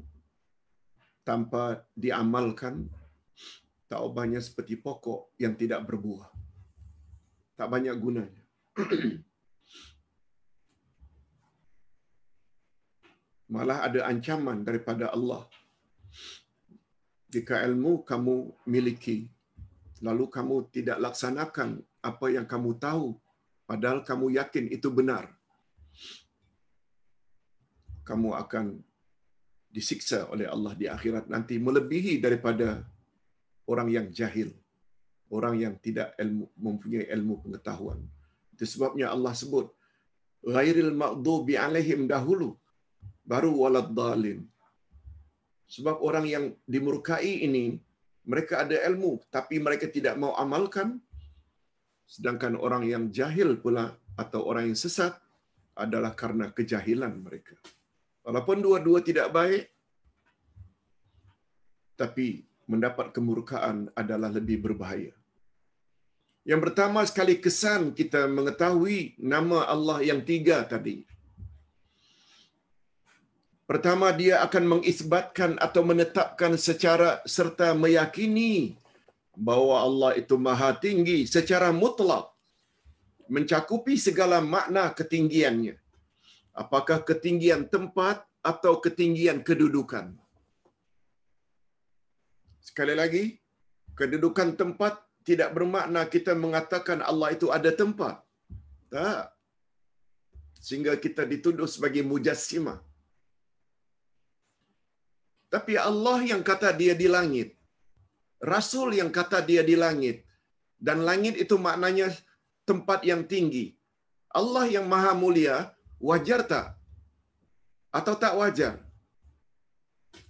S1: tanpa diamalkan tak ubahnya seperti pokok yang tidak berbuah. Tak banyak gunanya. Malah ada ancaman daripada Allah. Jika ilmu kamu miliki, lalu kamu tidak laksanakan apa yang kamu tahu, padahal kamu yakin itu benar, kamu akan disiksa oleh Allah di akhirat nanti melebihi daripada orang yang jahil, orang yang tidak ilmu, mempunyai ilmu pengetahuan. Itu sebabnya Allah sebut ghairil maghdubi alaihim dahulu baru walad dalin. Sebab orang yang dimurkai ini mereka ada ilmu tapi mereka tidak mau amalkan sedangkan orang yang jahil pula atau orang yang sesat adalah karena kejahilan mereka. Walaupun dua-dua tidak baik tapi mendapat kemurkaan adalah lebih berbahaya. Yang pertama sekali kesan kita mengetahui nama Allah yang tiga tadi. Pertama dia akan mengisbatkan atau menetapkan secara serta meyakini bahawa Allah itu maha tinggi secara mutlak mencakupi segala makna ketinggiannya. Apakah ketinggian tempat atau ketinggian kedudukan. Sekali lagi, kedudukan tempat tidak bermakna kita mengatakan Allah itu ada tempat. Tak. Sehingga kita dituduh sebagai mujassimah. Tapi Allah yang kata dia di langit. Rasul yang kata dia di langit. Dan langit itu maknanya tempat yang tinggi. Allah yang maha mulia, wajar tak? Atau tak wajar?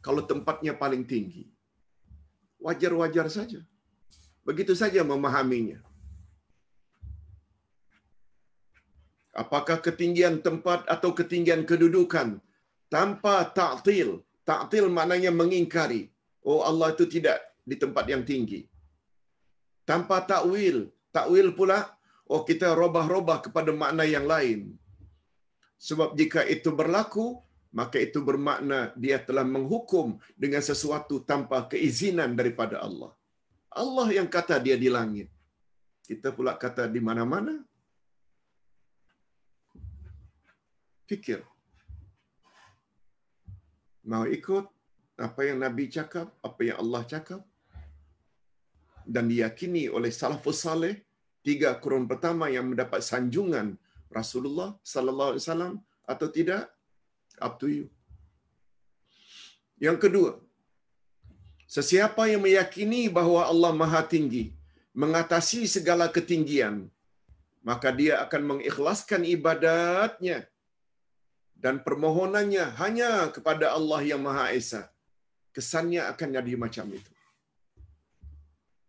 S1: Kalau tempatnya paling tinggi. Wajar-wajar saja. Begitu saja memahaminya. Apakah ketinggian tempat atau ketinggian kedudukan tanpa ta'til. Ta'til maknanya mengingkari. Oh Allah itu tidak di tempat yang tinggi. Tanpa takwil. Takwil pula, oh kita robah-robah kepada makna yang lain. Sebab jika itu berlaku, maka itu bermakna dia telah menghukum dengan sesuatu tanpa keizinan daripada Allah. Allah yang kata dia di langit. Kita pula kata di mana-mana. Fikir. Mau ikut apa yang Nabi cakap, apa yang Allah cakap? Dan diyakini oleh salafus saleh tiga kurun pertama yang mendapat sanjungan Rasulullah sallallahu alaihi wasallam atau tidak? Up to you. Yang kedua, sesiapa yang meyakini bahawa Allah Maha Tinggi, mengatasi segala ketinggian, maka dia akan mengikhlaskan ibadatnya dan permohonannya hanya kepada Allah yang Maha Esa. Kesannya akan jadi macam itu.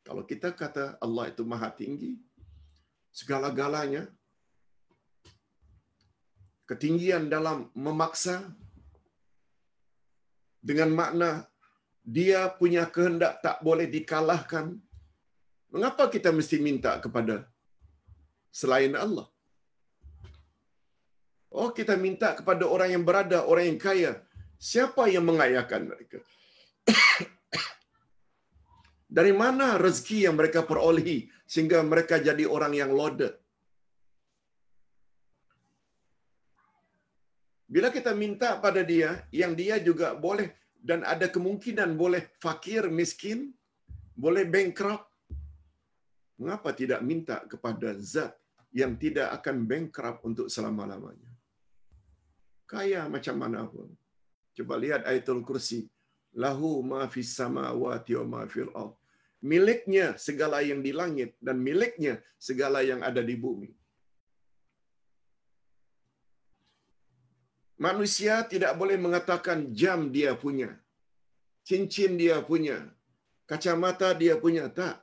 S1: Kalau kita kata Allah itu Maha Tinggi, segala-galanya ketinggian dalam memaksa dengan makna dia punya kehendak tak boleh dikalahkan. Mengapa kita mesti minta kepada selain Allah? Oh, kita minta kepada orang yang berada, orang yang kaya. Siapa yang mengayakan mereka? Dari mana rezeki yang mereka perolehi sehingga mereka jadi orang yang loaded? Bila kita minta pada dia, yang dia juga boleh dan ada kemungkinan boleh fakir, miskin, boleh bankrupt, mengapa tidak minta kepada zat yang tidak akan bankrupt untuk selama-lamanya? Kaya macam mana pun. Coba lihat ayatul kursi. Lahu ma fis samawati wa ma fil ard. Miliknya segala yang di langit dan miliknya segala yang ada di bumi. Manusia tidak boleh mengatakan jam dia punya. Cincin dia punya. Kacamata dia punya. Tak.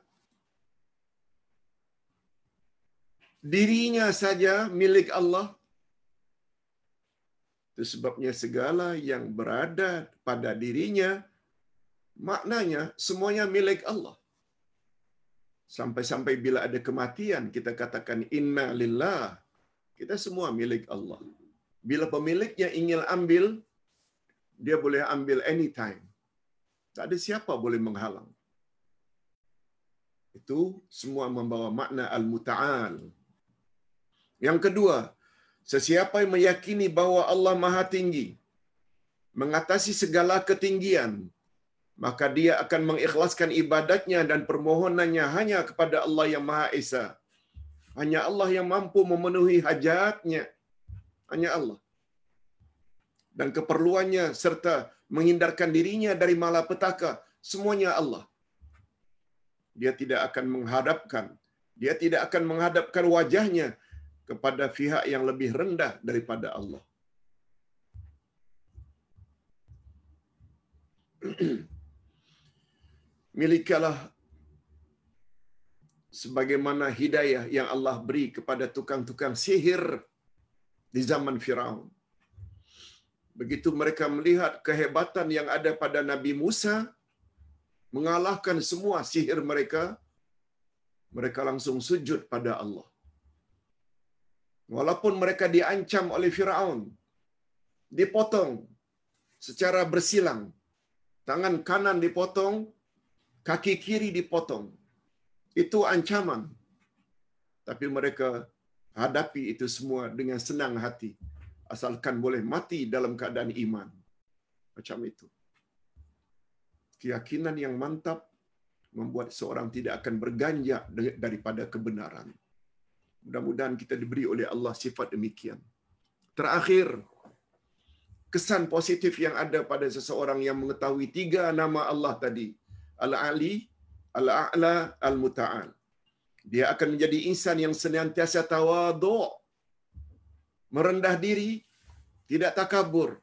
S1: Dirinya saja milik Allah. Itu sebabnya segala yang berada pada dirinya, maknanya semuanya milik Allah. Sampai-sampai bila ada kematian, kita katakan inna lillah. Kita semua milik Allah. Bila pemiliknya ingin ambil, dia boleh ambil anytime. Tak ada siapa boleh menghalang. Itu semua membawa makna al-muta'al. Yang kedua, sesiapa yang meyakini bahawa Allah Maha Tinggi, mengatasi segala ketinggian, maka dia akan mengikhlaskan ibadatnya dan permohonannya hanya kepada Allah yang Maha Esa. Hanya Allah yang mampu memenuhi hajatnya. Hanya Allah. Dan keperluannya serta menghindarkan dirinya dari malapetaka. Semuanya Allah. Dia tidak akan menghadapkan. Dia tidak akan menghadapkan wajahnya kepada pihak yang lebih rendah daripada Allah. Milikalah sebagaimana hidayah yang Allah beri kepada tukang-tukang sihir di zaman Firaun. Begitu mereka melihat kehebatan yang ada pada Nabi Musa mengalahkan semua sihir mereka, mereka langsung sujud pada Allah. Walaupun mereka diancam oleh Firaun, dipotong secara bersilang. Tangan kanan dipotong, kaki kiri dipotong. Itu ancaman. Tapi mereka hadapi itu semua dengan senang hati. Asalkan boleh mati dalam keadaan iman. Macam itu. Keyakinan yang mantap membuat seorang tidak akan berganjak daripada kebenaran. Mudah-mudahan kita diberi oleh Allah sifat demikian. Terakhir, kesan positif yang ada pada seseorang yang mengetahui tiga nama Allah tadi. Al-Ali, Al-A'la, Al-Muta'al. Dia akan menjadi insan yang senantiasa tawaduk. Merendah diri, tidak takabur.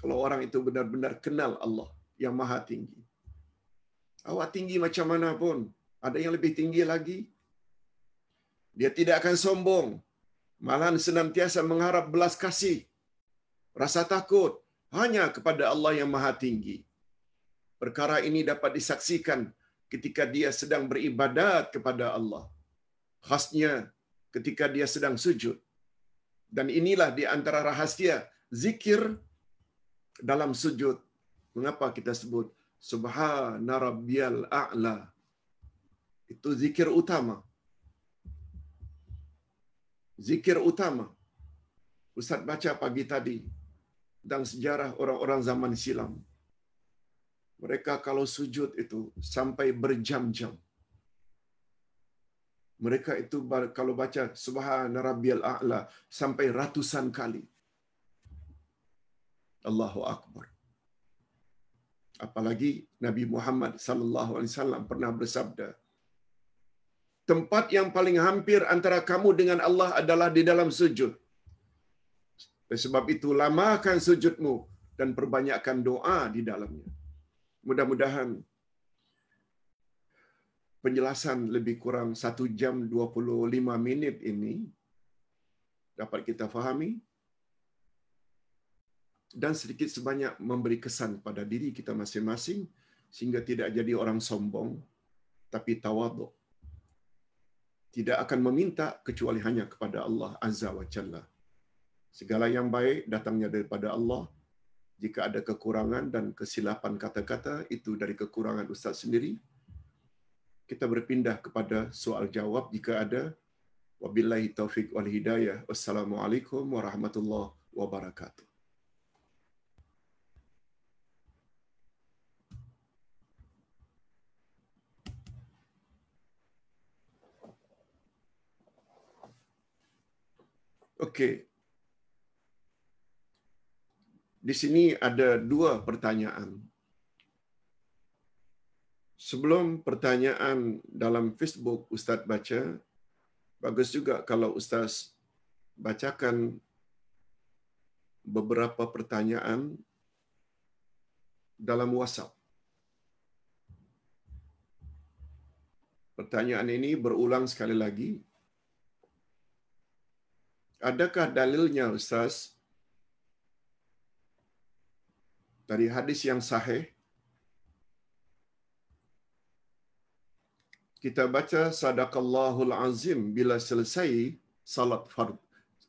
S1: Kalau orang itu benar-benar kenal Allah yang maha tinggi. Awak tinggi macam mana pun, ada yang lebih tinggi lagi. Dia tidak akan sombong. Malahan senantiasa mengharap belas kasih. Rasa takut hanya kepada Allah yang maha tinggi. Perkara ini dapat disaksikan ketika dia sedang beribadat kepada Allah. Khasnya ketika dia sedang sujud. Dan inilah di antara rahasia zikir dalam sujud. Mengapa kita sebut Subhana Rabbiyal A'la? Itu zikir utama. Zikir utama. Ustaz baca pagi tadi tentang sejarah orang-orang zaman silam. Mereka kalau sujud itu sampai berjam-jam. Mereka itu kalau baca Subhana Rabbiyal A'la sampai ratusan kali. Allahu Akbar. Apalagi Nabi Muhammad sallallahu alaihi wasallam pernah bersabda, tempat yang paling hampir antara kamu dengan Allah adalah di dalam sujud. Sebab itu lamakan sujudmu dan perbanyakkan doa di dalamnya. Mudah-mudahan penjelasan lebih kurang 1 jam 25 minit ini dapat kita fahami dan sedikit sebanyak memberi kesan pada diri kita masing-masing sehingga tidak jadi orang sombong tapi tawaduk. Tidak akan meminta kecuali hanya kepada Allah Azza wa Jalla. Segala yang baik datangnya daripada Allah. Jika ada kekurangan dan kesilapan kata-kata itu dari kekurangan ustaz sendiri. Kita berpindah kepada soal jawab jika ada. Wabillahi taufiq wal hidayah. Wassalamualaikum warahmatullahi wabarakatuh. Okey. Di sini ada dua pertanyaan. Sebelum pertanyaan dalam Facebook Ustaz baca, bagus juga kalau Ustaz bacakan beberapa pertanyaan dalam WhatsApp. Pertanyaan ini berulang sekali lagi Adakah dalilnya Ustaz? Dari hadis yang sahih. Kita baca sadaqallahul azim. Bila selesai salat fard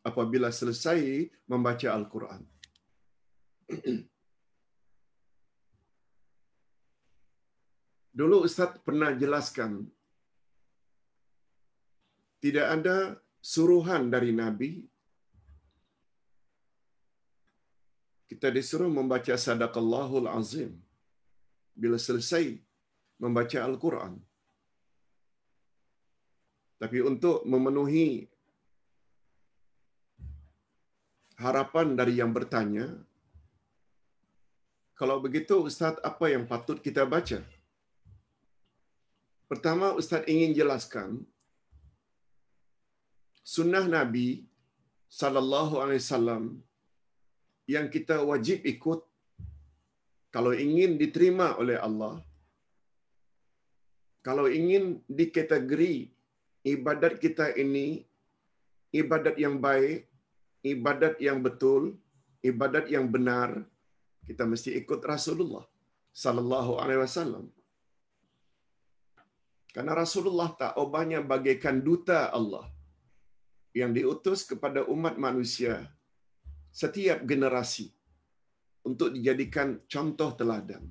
S1: apabila selesai membaca al-Quran. Dulu Ustaz pernah jelaskan tidak ada suruhan dari Nabi, kita disuruh membaca sadaqallahul azim bila selesai membaca Al-Quran. Tapi untuk memenuhi harapan dari yang bertanya, kalau begitu Ustaz, apa yang patut kita baca? Pertama, Ustaz ingin jelaskan, sunnah Nabi sallallahu alaihi wasallam yang kita wajib ikut kalau ingin diterima oleh Allah kalau ingin dikategori ibadat kita ini ibadat yang baik ibadat yang betul ibadat yang benar kita mesti ikut Rasulullah sallallahu alaihi wasallam. Karena Rasulullah tak obahnya bagaikan duta Allah yang diutus kepada umat manusia setiap generasi untuk dijadikan contoh teladan.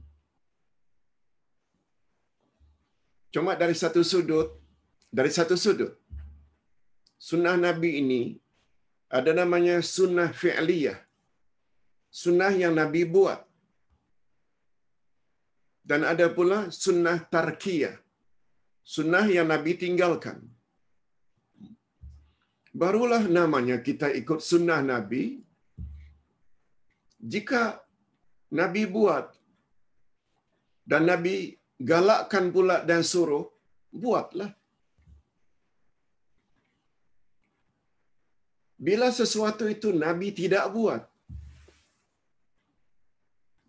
S1: Cuma dari satu sudut, dari satu sudut, sunnah Nabi ini ada namanya sunnah fi'liyah. Sunnah yang Nabi buat. Dan ada pula sunnah tarkiyah. Sunnah yang Nabi tinggalkan barulah namanya kita ikut sunnah Nabi. Jika Nabi buat dan Nabi galakkan pula dan suruh, buatlah. Bila sesuatu itu Nabi tidak buat,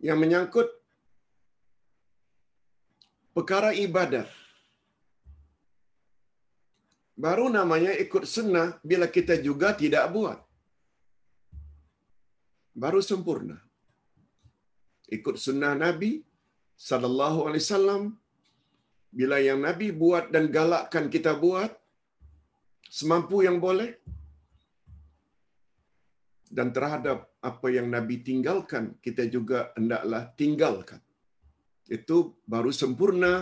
S1: yang menyangkut perkara ibadat, baru namanya ikut sunnah bila kita juga tidak buat. Baru sempurna. Ikut sunnah Nabi sallallahu alaihi wasallam bila yang Nabi buat dan galakkan kita buat semampu yang boleh dan terhadap apa yang Nabi tinggalkan kita juga hendaklah tinggalkan. Itu baru sempurna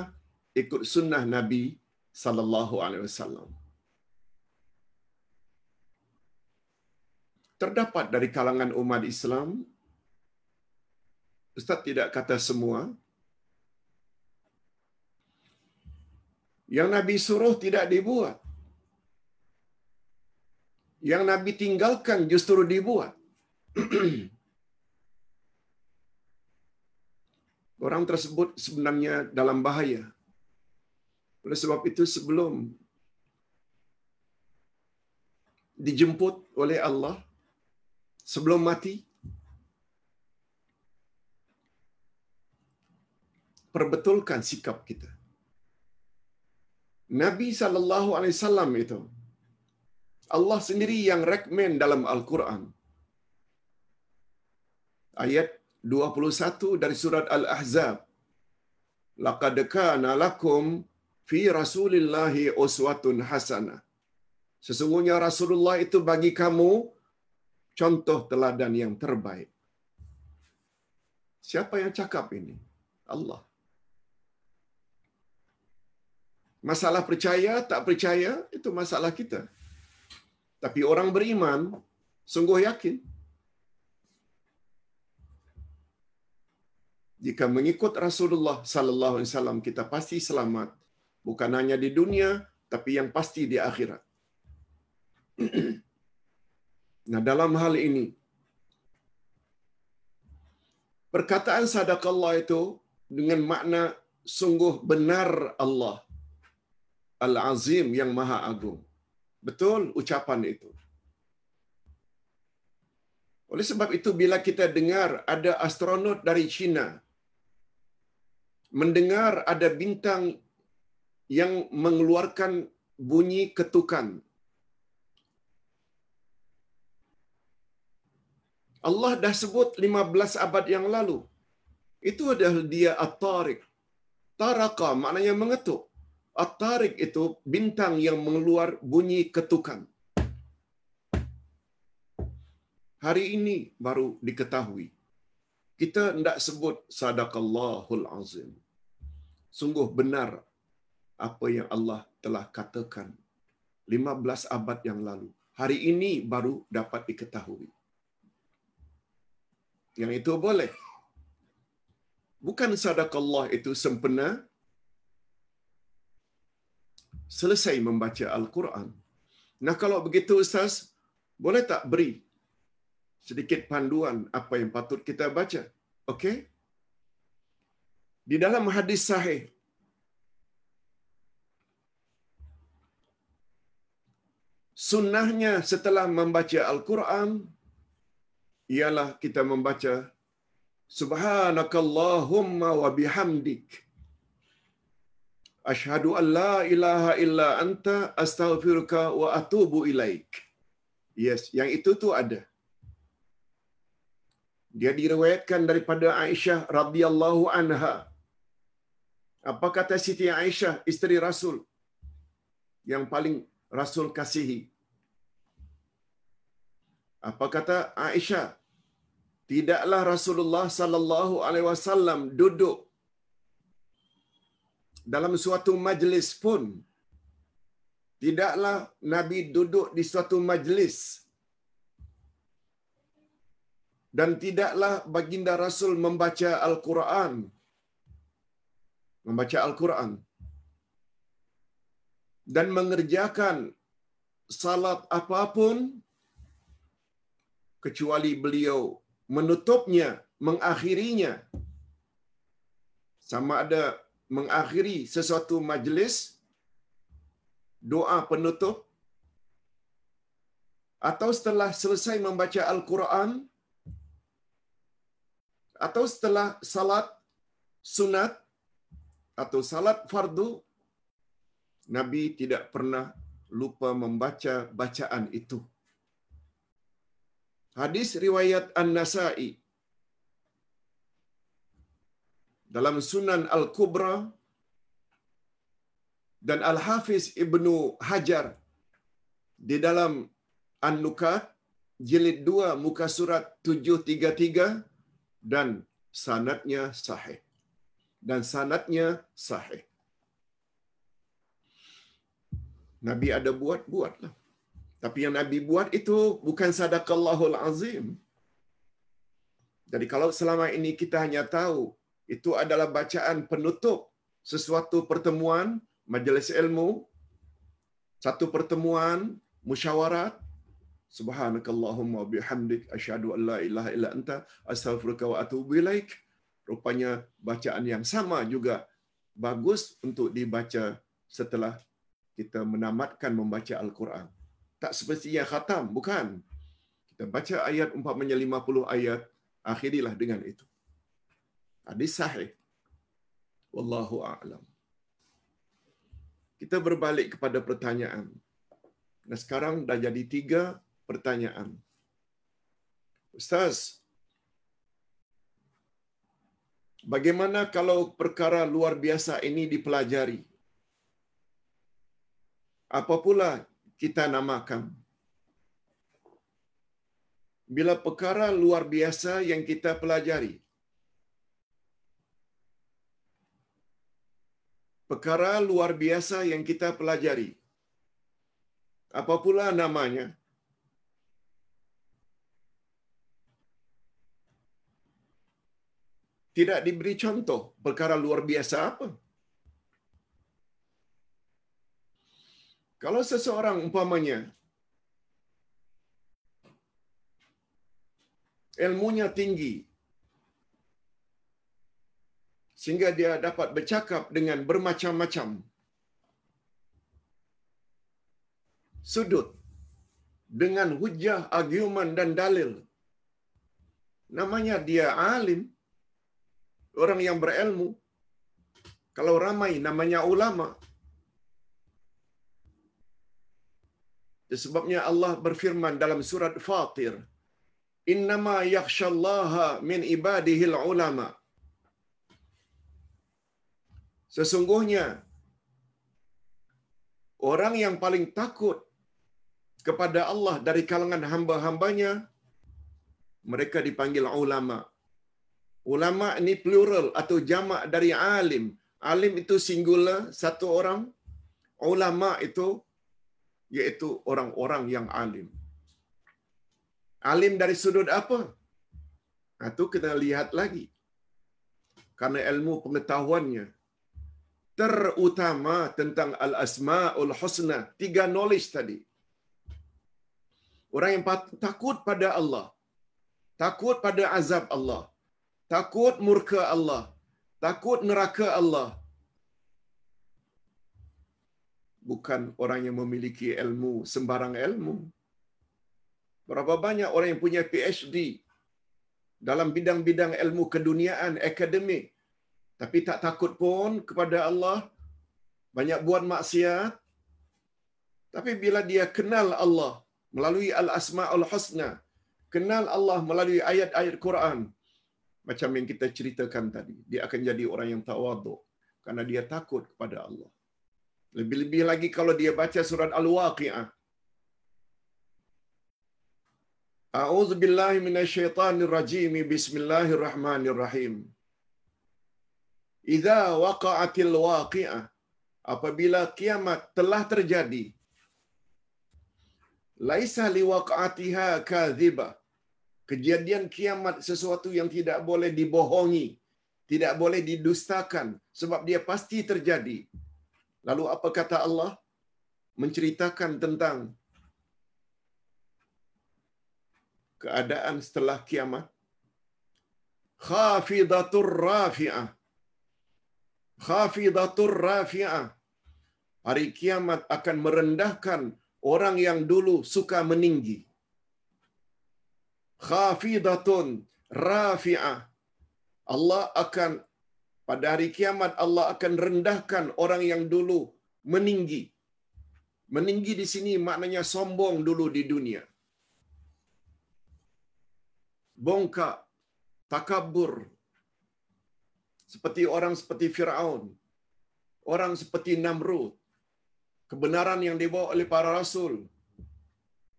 S1: ikut sunnah Nabi sallallahu alaihi wasallam. Terdapat dari kalangan umat Islam Ustaz tidak kata semua yang Nabi suruh tidak dibuat. Yang Nabi tinggalkan justru dibuat. Orang tersebut sebenarnya dalam bahaya. Oleh sebab itu sebelum dijemput oleh Allah, sebelum mati, perbetulkan sikap kita. Nabi sallallahu alaihi wasallam itu Allah sendiri yang recommend dalam Al-Quran. Ayat 21 dari surat Al-Ahzab. Laqad kana lakum fi Rasulillahi uswatun hasanah. Sesungguhnya Rasulullah itu bagi kamu contoh teladan yang terbaik. Siapa yang cakap ini? Allah. Masalah percaya tak percaya itu masalah kita. Tapi orang beriman sungguh yakin jika mengikut Rasulullah sallallahu alaihi wasallam kita pasti selamat bukan hanya di dunia tapi yang pasti di akhirat. nah, dalam hal ini perkataan sadaqallah itu dengan makna sungguh benar Allah Al-Azim yang Maha Agung. Betul ucapan itu. Oleh sebab itu bila kita dengar ada astronot dari China mendengar ada bintang yang mengeluarkan bunyi ketukan. Allah dah sebut 15 abad yang lalu. Itu adalah dia At-Tariq. Taraka maknanya mengetuk. At-Tariq itu bintang yang mengeluar bunyi ketukan. Hari ini baru diketahui. Kita tidak sebut sadaqallahul azim. Sungguh benar apa yang Allah telah katakan 15 abad yang lalu. Hari ini baru dapat diketahui. Yang itu boleh. Bukan sadaqallah itu sempurna, selesai membaca Al-Quran. Nah kalau begitu Ustaz, boleh tak beri sedikit panduan apa yang patut kita baca? Okey? Di dalam hadis sahih, sunnahnya setelah membaca Al-Quran, ialah kita membaca Subhanakallahumma wa bihamdik. Ashhadu an la ilaha illa anta astaghfiruka wa atubu ilaik. Yes, yang itu tu ada. Dia diriwayatkan daripada Aisyah radhiyallahu anha. Apa kata Siti Aisyah, isteri Rasul yang paling Rasul kasihi? Apa kata Aisyah? Tidaklah Rasulullah sallallahu alaihi wasallam duduk dalam suatu majlis pun. Tidaklah nabi duduk di suatu majlis. Dan tidaklah baginda rasul membaca al-Quran. Membaca al-Quran. Dan mengerjakan salat apapun kecuali beliau menutupnya mengakhirinya sama ada mengakhiri sesuatu majlis doa penutup atau setelah selesai membaca Al-Quran atau setelah salat sunat atau salat fardu Nabi tidak pernah lupa membaca bacaan itu. Hadis riwayat An-Nasa'i dalam Sunan Al-Kubra dan Al-Hafiz Ibnu Hajar di dalam An-Nukat jilid 2 muka surat 733 dan sanadnya sahih. Dan sanadnya sahih. Nabi ada buat, buatlah. Tapi yang Nabi buat itu bukan sadaqallahul azim. Jadi kalau selama ini kita hanya tahu itu adalah bacaan penutup sesuatu pertemuan majlis ilmu, satu pertemuan musyawarat, subhanakallahumma bihamdik asyhadu an la ilaha illa anta astaghfiruka wa atubu ilaik. Rupanya bacaan yang sama juga bagus untuk dibaca setelah kita menamatkan membaca Al-Quran. Tak semestinya khatam, bukan. Kita baca ayat umpamanya 50 ayat, akhirilah dengan itu. Hadis sahih. Wallahu a'lam. Kita berbalik kepada pertanyaan. Dan sekarang dah jadi tiga pertanyaan. Ustaz, bagaimana kalau perkara luar biasa ini dipelajari? Apa pula kita namakan? Bila perkara luar biasa yang kita pelajari, perkara luar biasa yang kita pelajari. Apa pula namanya? Tidak diberi contoh perkara luar biasa apa? Kalau seseorang umpamanya ilmunya tinggi, sehingga dia dapat bercakap dengan bermacam-macam sudut dengan hujah, argumen dan dalil. Namanya dia alim, orang yang berilmu. Kalau ramai namanya ulama. Sebabnya Allah berfirman dalam surat Fatir, "Innama yakhshallaha min ibadihil ulama." Sesungguhnya orang yang paling takut kepada Allah dari kalangan hamba-hambanya mereka dipanggil ulama. Ulama ini plural atau jamak dari alim. Alim itu singular satu orang. Ulama itu yaitu orang-orang yang alim. Alim dari sudut apa? Itu kita lihat lagi. Karena ilmu pengetahuannya terutama tentang al-asma'ul husna, tiga knowledge tadi. Orang yang takut pada Allah, takut pada azab Allah, takut murka Allah, takut neraka Allah. Bukan orang yang memiliki ilmu, sembarang ilmu. Berapa banyak orang yang punya PhD dalam bidang-bidang ilmu keduniaan, akademik, tapi tak takut pun kepada Allah, banyak buat maksiat. Tapi bila dia kenal Allah melalui Al-Asma'ul Husna, kenal Allah melalui ayat-ayat Quran, macam yang kita ceritakan tadi, dia akan jadi orang yang tawaduk karena dia takut kepada Allah. Lebih-lebih lagi kalau dia baca surat Al-Waqi'ah. A'udzu billahi minasyaitonir rajim. Bismillahirrahmanirrahim. Idza waqa'atil waqi'ah apabila kiamat telah terjadi laisa liwaqa'atiha kadhiba kejadian kiamat sesuatu yang tidak boleh dibohongi tidak boleh didustakan sebab dia pasti terjadi lalu apa kata Allah menceritakan tentang keadaan setelah kiamat khafidatur rafi'ah khafidatur rafi'ah Hari kiamat akan merendahkan orang yang dulu suka meninggi. Khafidatun rafi'ah. Allah akan pada hari kiamat Allah akan rendahkan orang yang dulu meninggi. Meninggi di sini maknanya sombong dulu di dunia. Bongkak, takabur. Seperti orang seperti Firaun. Orang seperti Namrud. Kebenaran yang dibawa oleh para rasul.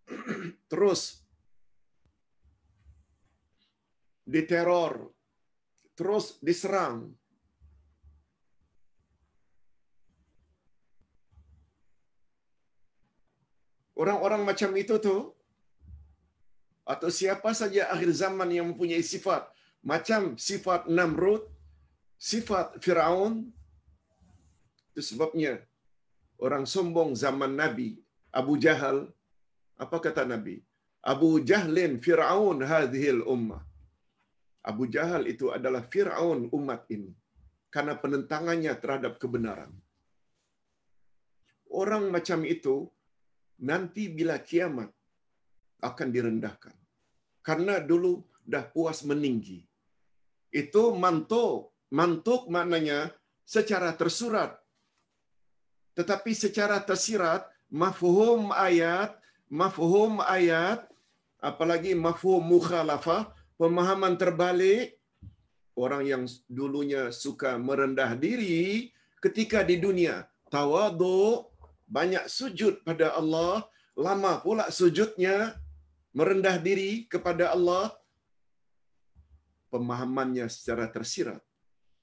S1: Terus diteror, terus diserang. Orang-orang macam itu tu atau siapa saja akhir zaman yang mempunyai sifat macam sifat Namrud, sifat Firaun itu sebabnya orang sombong zaman Nabi Abu Jahal apa kata Nabi? Abu Jahlin Firaun hadhil ummah. Abu Jahal itu adalah Firaun umat ini karena penentangannya terhadap kebenaran. Orang macam itu nanti bila kiamat akan direndahkan. Karena dulu dah puas meninggi. Itu mantuk. Mantuk maknanya secara tersurat. Tetapi secara tersirat, mafhum ayat, mafhum ayat, apalagi mafhum mukhalafah, pemahaman terbalik, orang yang dulunya suka merendah diri ketika di dunia, tawadu, banyak sujud pada Allah, lama pula sujudnya, merendah diri kepada Allah, pemahamannya secara tersirat.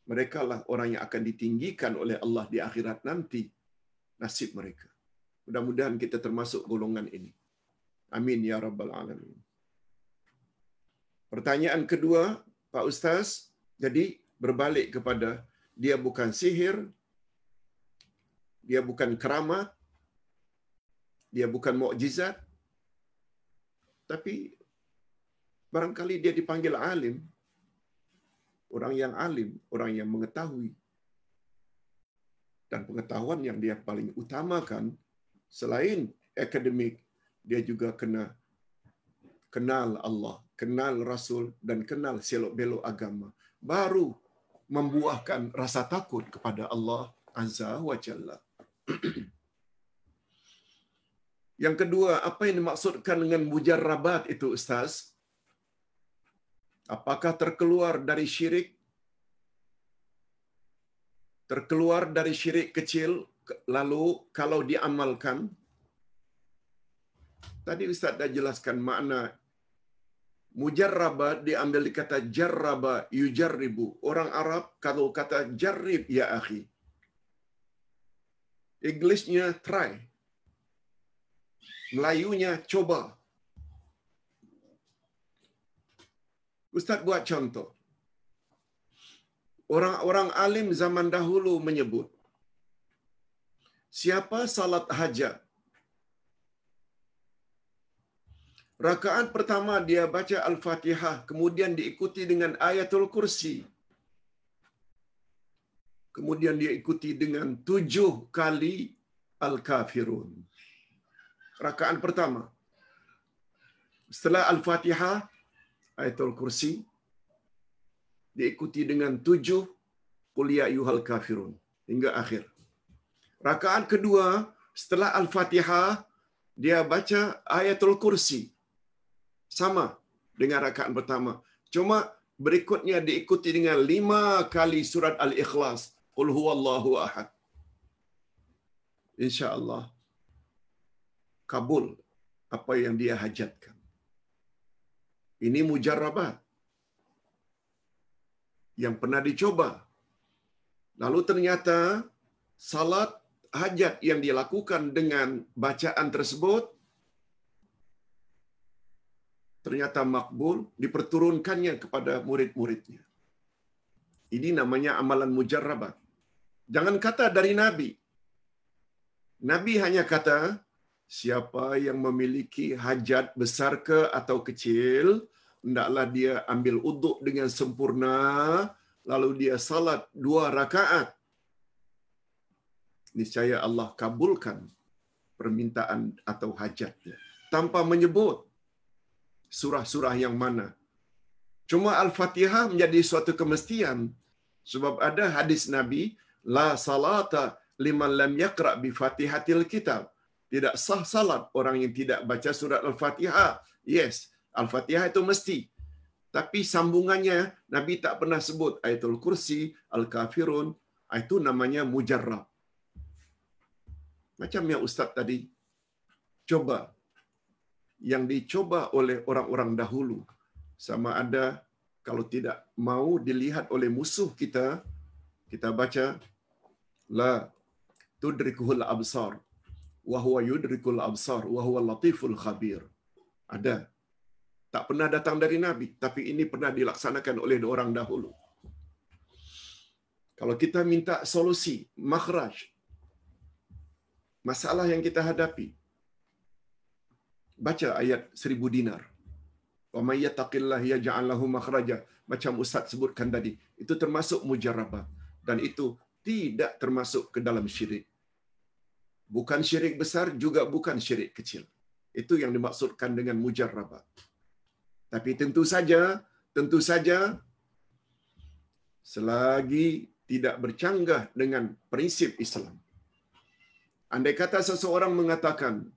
S1: Mereka lah orang yang akan ditinggikan oleh Allah di akhirat nanti. Nasib mereka. Mudah-mudahan kita termasuk golongan ini. Amin ya rabbal alamin. Pertanyaan kedua, Pak Ustaz, jadi berbalik kepada dia bukan sihir, dia bukan keramat, dia bukan mukjizat, tapi barangkali dia dipanggil alim, orang yang alim, orang yang mengetahui. Dan pengetahuan yang dia paling utamakan, selain akademik, dia juga kena kenal Allah, kenal Rasul dan kenal selok-belok agama. Baru membuahkan rasa takut kepada Allah Azza wa Jalla. Yang kedua, apa yang dimaksudkan dengan mujarrabat itu Ustaz? Apakah terkeluar dari syirik? Terkeluar dari syirik kecil, lalu kalau diamalkan, Tadi Ustaz dah jelaskan makna mujarraba diambil di kata jarraba yujarribu. Orang Arab kalau kata jarrib ya akhi. Englishnya try. Melayunya coba. Ustaz buat contoh. Orang-orang alim zaman dahulu menyebut siapa salat hajat Rakaat pertama dia baca Al-Fatihah, kemudian diikuti dengan ayatul kursi. Kemudian dia ikuti dengan tujuh kali Al-Kafirun. Rakaat pertama. Setelah Al-Fatihah, ayatul kursi, diikuti dengan tujuh kuliah yuhal kafirun. Hingga akhir. Rakaat kedua, setelah Al-Fatihah, dia baca ayatul kursi sama dengan rakaat pertama. Cuma berikutnya diikuti dengan lima kali surat Al-Ikhlas. Qul huwallahu ahad. InsyaAllah kabul apa yang dia hajatkan. Ini mujarrabat yang pernah dicoba. Lalu ternyata salat hajat yang dilakukan dengan bacaan tersebut ternyata makbul, diperturunkannya kepada murid-muridnya. Ini namanya amalan mujarrabat. Jangan kata dari Nabi. Nabi hanya kata, siapa yang memiliki hajat besar ke atau kecil, hendaklah dia ambil uduk dengan sempurna, lalu dia salat dua rakaat. niscaya Allah kabulkan permintaan atau hajatnya tanpa menyebut surah-surah yang mana. Cuma Al-Fatihah menjadi suatu kemestian sebab ada hadis Nabi la salata liman lam yaqra bi Fatihatil Kitab. Tidak sah salat orang yang tidak baca surat Al-Fatihah. Yes, Al-Fatihah itu mesti. Tapi sambungannya Nabi tak pernah sebut Ayatul Kursi, Al-Kafirun, itu namanya mujarrab. Macam yang Ustaz tadi coba yang dicoba oleh orang-orang dahulu sama ada kalau tidak mau dilihat oleh musuh kita kita baca la tudrikuhul absar. Wa huwa yudrikul absar. Wa huwa latiful khabir. Ada. Tak pernah datang dari nabi tapi ini pernah dilaksanakan oleh orang dahulu. Kalau kita minta solusi makhraj masalah yang kita hadapi baca ayat seribu dinar. Wa may yattaqillah yaj'al lahu makhraja. Macam Ustaz sebutkan tadi, itu termasuk mujarabah dan itu tidak termasuk ke dalam syirik. Bukan syirik besar juga bukan syirik kecil. Itu yang dimaksudkan dengan mujarabah. Tapi tentu saja, tentu saja selagi tidak bercanggah dengan prinsip Islam. Andai kata seseorang mengatakan,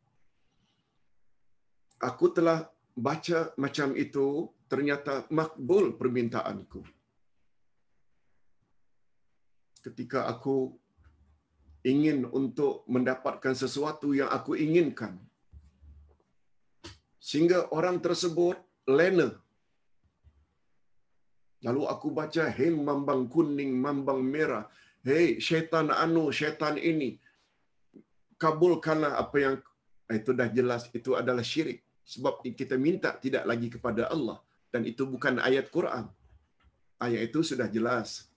S1: aku telah baca macam itu, ternyata makbul permintaanku. Ketika aku ingin untuk mendapatkan sesuatu yang aku inginkan, sehingga orang tersebut lena. Lalu aku baca, hei mambang kuning, mambang merah, hei syaitan anu, syaitan ini, kabulkanlah apa yang itu dah jelas itu adalah syirik sebab kita minta tidak lagi kepada Allah dan itu bukan ayat Quran. Ayat itu sudah jelas.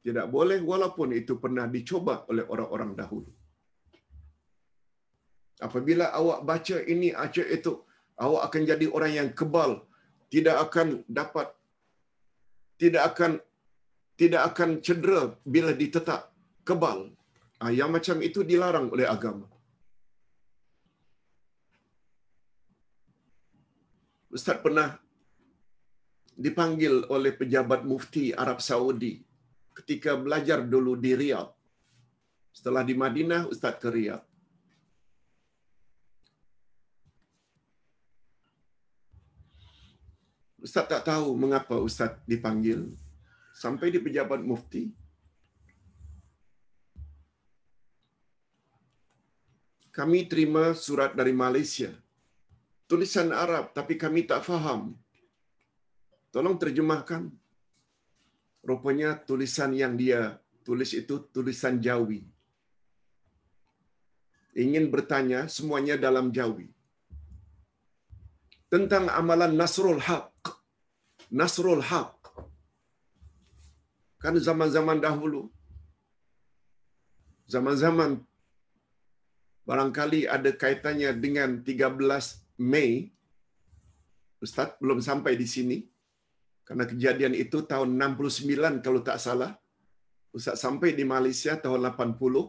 S1: Tidak boleh walaupun itu pernah dicoba oleh orang-orang dahulu. Apabila awak baca ini aja itu, awak akan jadi orang yang kebal, tidak akan dapat tidak akan tidak akan cedera bila ditetak kebal. Ah, yang macam itu dilarang oleh agama. Ustaz pernah dipanggil oleh pejabat mufti Arab Saudi ketika belajar dulu di Riyadh. Setelah di Madinah, Ustaz ke Riyadh. Ustaz tak tahu mengapa Ustaz dipanggil. Sampai di pejabat mufti. Kami terima surat dari Malaysia tulisan Arab tapi kami tak faham. Tolong terjemahkan. Rupanya tulisan yang dia tulis itu tulisan Jawi. Ingin bertanya semuanya dalam Jawi. Tentang amalan Nasrul Haq. Nasrul Haq. Kan zaman-zaman dahulu. Zaman-zaman barangkali ada kaitannya dengan Mei, Ustaz belum sampai di sini, karena kejadian itu tahun 69 kalau tak salah, Ustaz sampai di Malaysia tahun 80.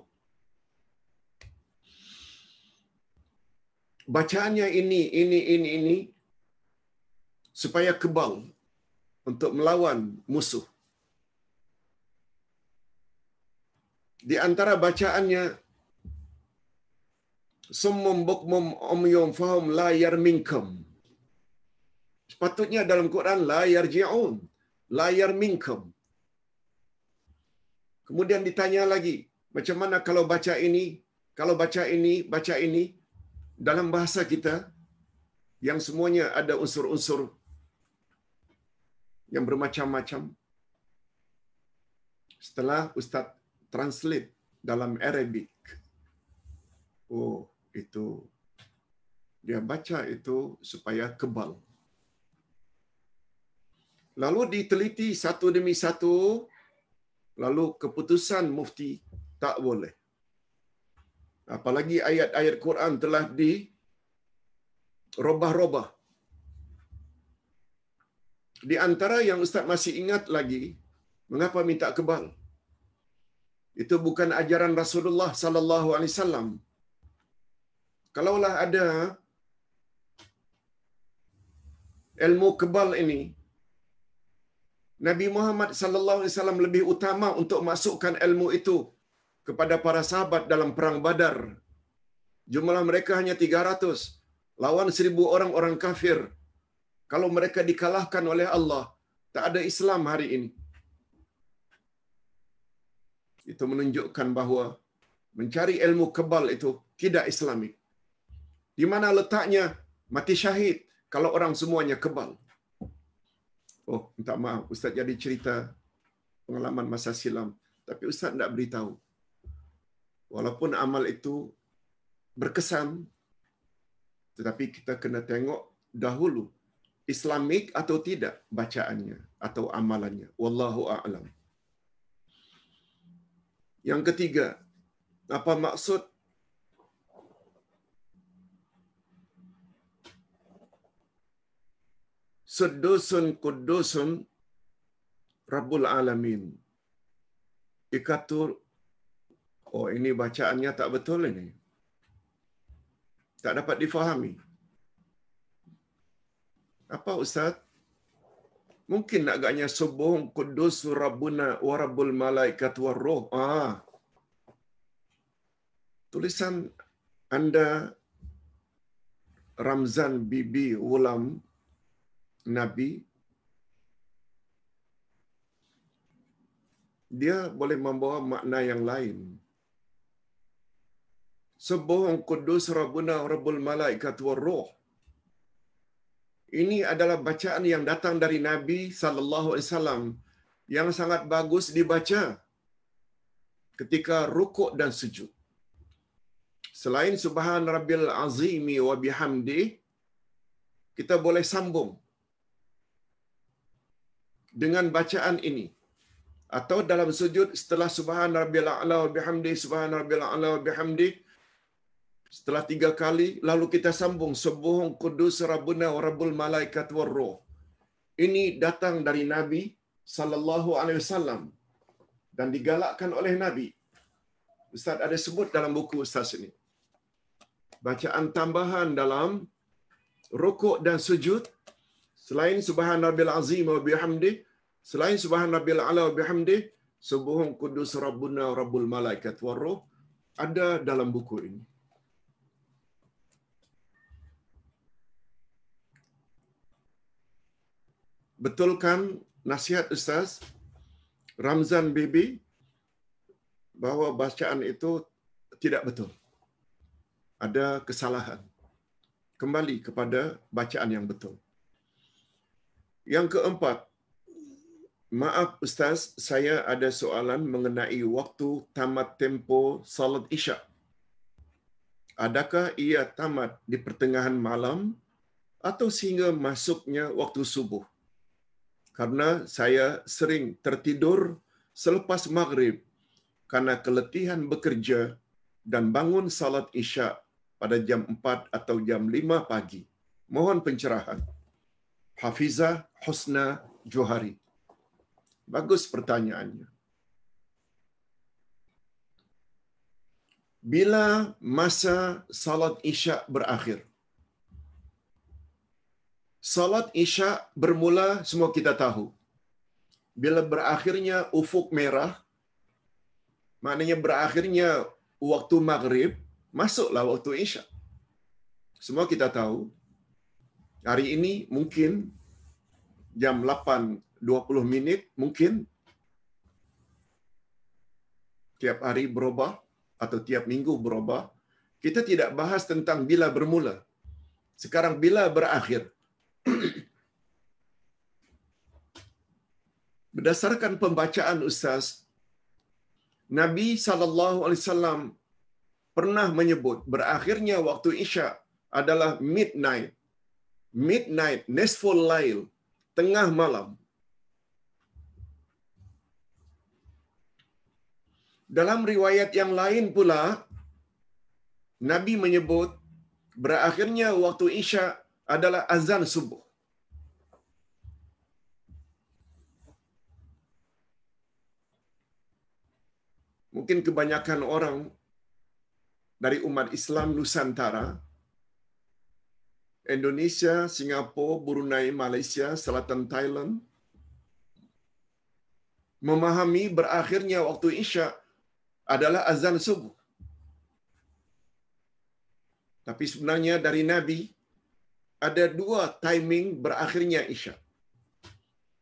S1: Bacaannya ini, ini, ini, ini, supaya kebal untuk melawan musuh. Di antara bacaannya summum bukmum umyum fahum la yarminkum. Sepatutnya dalam Quran la yarji'un, la yarminkum. Kemudian ditanya lagi, macam mana kalau baca ini, kalau baca ini, baca ini dalam bahasa kita yang semuanya ada unsur-unsur yang bermacam-macam. Setelah Ustaz translate dalam Arabic. Oh, itu dia baca itu supaya kebal. Lalu diteliti satu demi satu, lalu keputusan mufti tak boleh. Apalagi ayat-ayat Quran telah di robah-robah. Di antara yang Ustaz masih ingat lagi, mengapa minta kebal? Itu bukan ajaran Rasulullah sallallahu alaihi wasallam. Kalaulah ada ilmu kebal ini Nabi Muhammad sallallahu alaihi wasallam lebih utama untuk masukkan ilmu itu kepada para sahabat dalam perang Badar. Jumlah mereka hanya 300 lawan 1000 orang orang kafir. Kalau mereka dikalahkan oleh Allah, tak ada Islam hari ini. Itu menunjukkan bahawa mencari ilmu kebal itu tidak islamik. Di mana letaknya mati syahid kalau orang semuanya kebal. Oh, minta maaf. Ustaz jadi cerita pengalaman masa silam. Tapi Ustaz tidak beritahu. Walaupun amal itu berkesan, tetapi kita kena tengok dahulu Islamik atau tidak bacaannya atau amalannya. Wallahu a'lam. Yang ketiga, apa maksud Sedusun kudusun Rabbul Alamin. Ikatur, oh ini bacaannya tak betul ini. Tak dapat difahami. Apa Ustaz? Mungkin agaknya subuh kudus rabbuna wa rabbul malaikat wa roh. Ah. Tulisan anda Ramzan Bibi Ulam Nabi dia boleh membawa makna yang lain. Sebuah kudus Rabbuna Rabbul Malaikat wa Ruh. Ini adalah bacaan yang datang dari Nabi sallallahu alaihi wasallam yang sangat bagus dibaca ketika rukuk dan sujud. Selain subhan rabbil azimi wa bihamdi kita boleh sambung dengan bacaan ini. Atau dalam sujud setelah subhan rabbil a'la wa bihamdi subhan rabbil a'la wa bihamdi setelah tiga kali lalu kita sambung subuh kudus rabbuna wa rabbul malaikat war ruh. Ini datang dari nabi sallallahu alaihi wasallam dan digalakkan oleh nabi. Ustaz ada sebut dalam buku ustaz ini. Bacaan tambahan dalam rukuk dan sujud Selain subhan rabbil azim wa bihamdi, selain subhan rabbil ala wa bihamdi, subuhun kudus rabbuna rabbul malaikat wa ruh, ada dalam buku ini. Betulkan nasihat Ustaz Ramzan Bibi bahawa bacaan itu tidak betul. Ada kesalahan. Kembali kepada bacaan yang betul. Yang keempat, maaf Ustaz, saya ada soalan mengenai waktu tamat tempo salat isya. Adakah ia tamat di pertengahan malam atau sehingga masuknya waktu subuh? Karena saya sering tertidur selepas maghrib karena keletihan bekerja dan bangun salat isya pada jam 4 atau jam 5 pagi. Mohon pencerahan. Hafizah Husna Johari. Bagus pertanyaannya. Bila masa salat isya berakhir? Salat isya bermula semua kita tahu. Bila berakhirnya ufuk merah, maknanya berakhirnya waktu maghrib, masuklah waktu isya. Semua kita tahu, hari ini mungkin jam 8.20 minit mungkin tiap hari berubah atau tiap minggu berubah. Kita tidak bahas tentang bila bermula. Sekarang bila berakhir. Berdasarkan pembacaan Ustaz, Nabi SAW pernah menyebut berakhirnya waktu Isya adalah midnight midnight, nisful lail, tengah malam. Dalam riwayat yang lain pula, Nabi menyebut berakhirnya waktu Isya adalah azan subuh. mungkin kebanyakan orang dari umat Islam Nusantara, Indonesia, Singapura, Brunei, Malaysia, Selatan Thailand, memahami berakhirnya waktu Isya adalah azan subuh. Tapi sebenarnya dari Nabi ada dua timing berakhirnya Isya.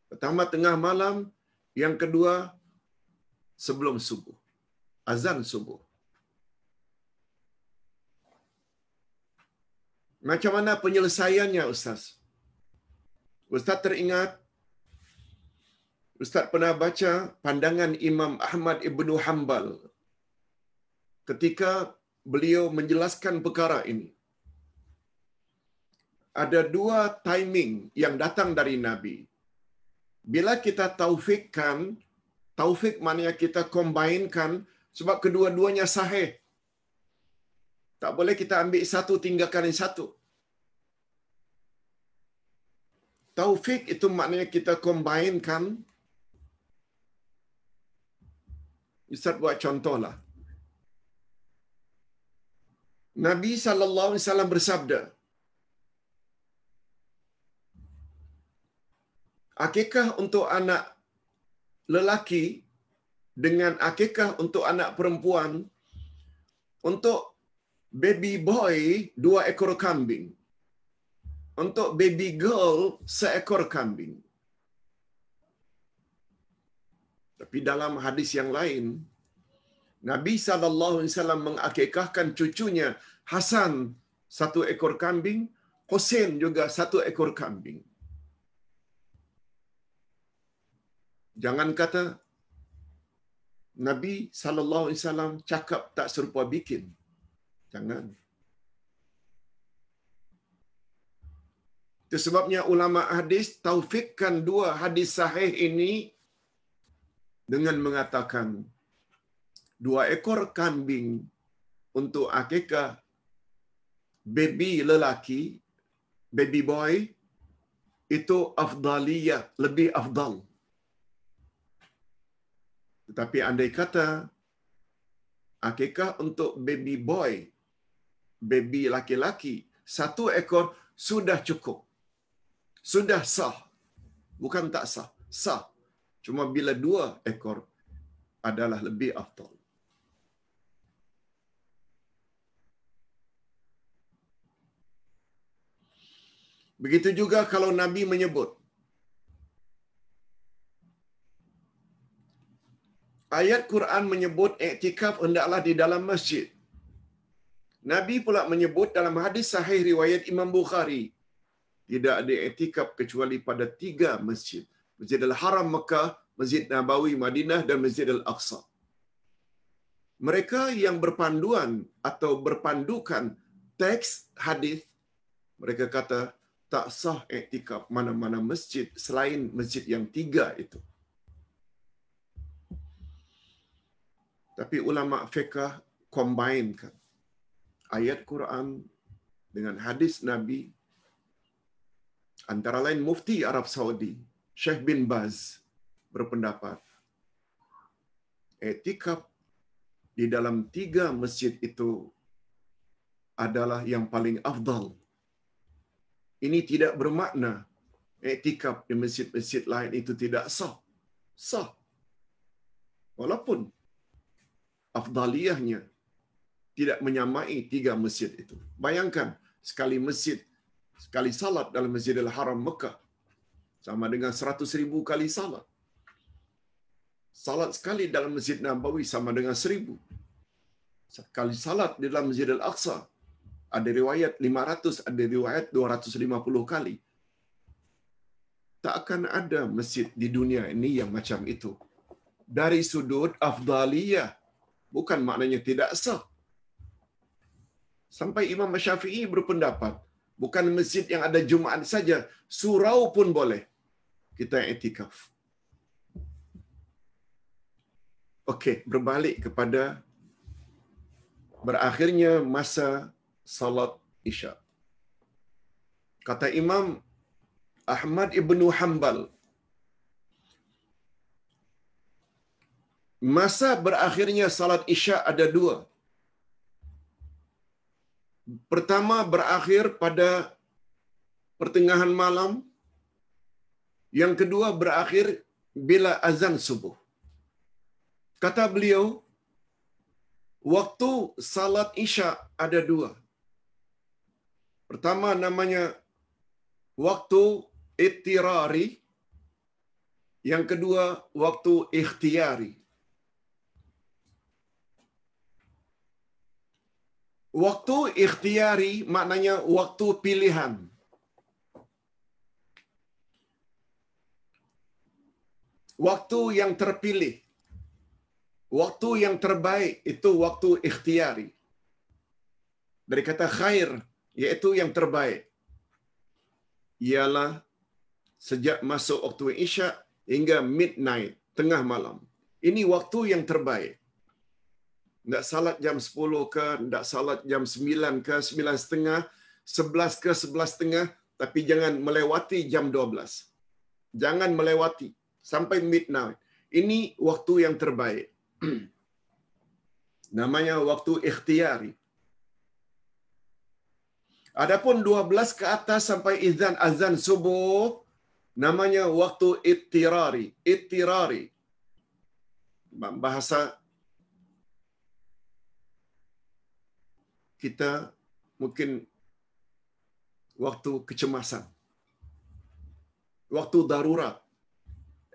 S1: Pertama tengah malam, yang kedua sebelum subuh. Azan subuh. Macam mana penyelesaiannya Ustaz? Ustaz teringat Ustaz pernah baca pandangan Imam Ahmad Ibnu Hanbal ketika beliau menjelaskan perkara ini. Ada dua timing yang datang dari Nabi. Bila kita taufikkan, taufik maknanya kita combinekan sebab kedua-duanya sahih. Tak boleh kita ambil satu tinggalkan yang satu. Taufik itu maknanya kita combinekan. Ustaz buat contohlah. Nabi sallallahu alaihi wasallam bersabda, Akikah untuk anak lelaki dengan akikah untuk anak perempuan untuk baby boy dua ekor kambing. Untuk baby girl seekor kambing. Tapi dalam hadis yang lain, Nabi wasallam mengakikahkan cucunya Hasan satu ekor kambing, Hussein juga satu ekor kambing. Jangan kata Nabi sallallahu alaihi wasallam cakap tak serupa bikin. Jangan. Itu sebabnya ulama hadis taufikkan dua hadis sahih ini dengan mengatakan dua ekor kambing untuk akikah baby lelaki, baby boy, itu afdaliyah, lebih afdal. Tetapi andai kata akikah untuk baby boy, baby laki-laki, satu ekor sudah cukup. Sudah sah. Bukan tak sah. Sah. Cuma bila dua ekor adalah lebih afdal. Begitu juga kalau Nabi menyebut ayat Quran menyebut iktikaf hendaklah di dalam masjid. Nabi pula menyebut dalam hadis sahih riwayat Imam Bukhari tidak ada iktikaf kecuali pada tiga masjid. Masjid Al-Haram Mekah, Masjid Nabawi Madinah dan Masjid Al-Aqsa. Mereka yang berpanduan atau berpandukan teks hadis mereka kata tak sah iktikaf mana-mana masjid selain masjid yang tiga itu. Tapi ulama fiqh combinekan ayat Quran dengan hadis Nabi antara lain mufti Arab Saudi Sheikh bin Baz berpendapat etikap di dalam tiga masjid itu adalah yang paling afdal. Ini tidak bermakna etikap di masjid-masjid lain itu tidak sah. Sah. Walaupun afdaliyahnya tidak menyamai tiga masjid itu. Bayangkan sekali masjid, sekali salat dalam Masjidil Haram Mekah sama dengan seratus ribu kali salat. Salat sekali dalam Masjid Nabawi sama dengan seribu. Sekali salat di dalam Masjid Al-Aqsa ada riwayat 500, ada riwayat 250 kali. Tak akan ada masjid di dunia ini yang macam itu. Dari sudut afdaliyah bukan maknanya tidak sah. Sampai Imam Syafi'i berpendapat, bukan masjid yang ada Jumaat saja, surau pun boleh kita etikaf. Okey, berbalik kepada berakhirnya masa salat Isya. Kata Imam Ahmad Ibnu Hanbal, masa berakhirnya salat Isya ada dua. Pertama berakhir pada pertengahan malam. Yang kedua berakhir bila azan subuh. Kata beliau, waktu salat Isya ada dua. Pertama namanya waktu ittirari. Yang kedua waktu ikhtiyari. Waktu ikhtiyari maknanya waktu pilihan. Waktu yang terpilih. Waktu yang terbaik itu waktu ikhtiyari. Dari kata khair, iaitu yang terbaik. Ialah sejak masuk waktu isyak hingga midnight, tengah malam. Ini waktu yang terbaik. Tidak salat jam 10 ke, tidak salat jam 9 ke, 9 setengah, 11 ke, 11 setengah, tapi jangan melewati jam 12. Jangan melewati sampai midnight. Ini waktu yang terbaik. Namanya waktu ikhtiari. Adapun 12 ke atas sampai izan azan subuh, namanya waktu ittirari. Ittirari. Bahasa kita mungkin waktu kecemasan. Waktu darurat.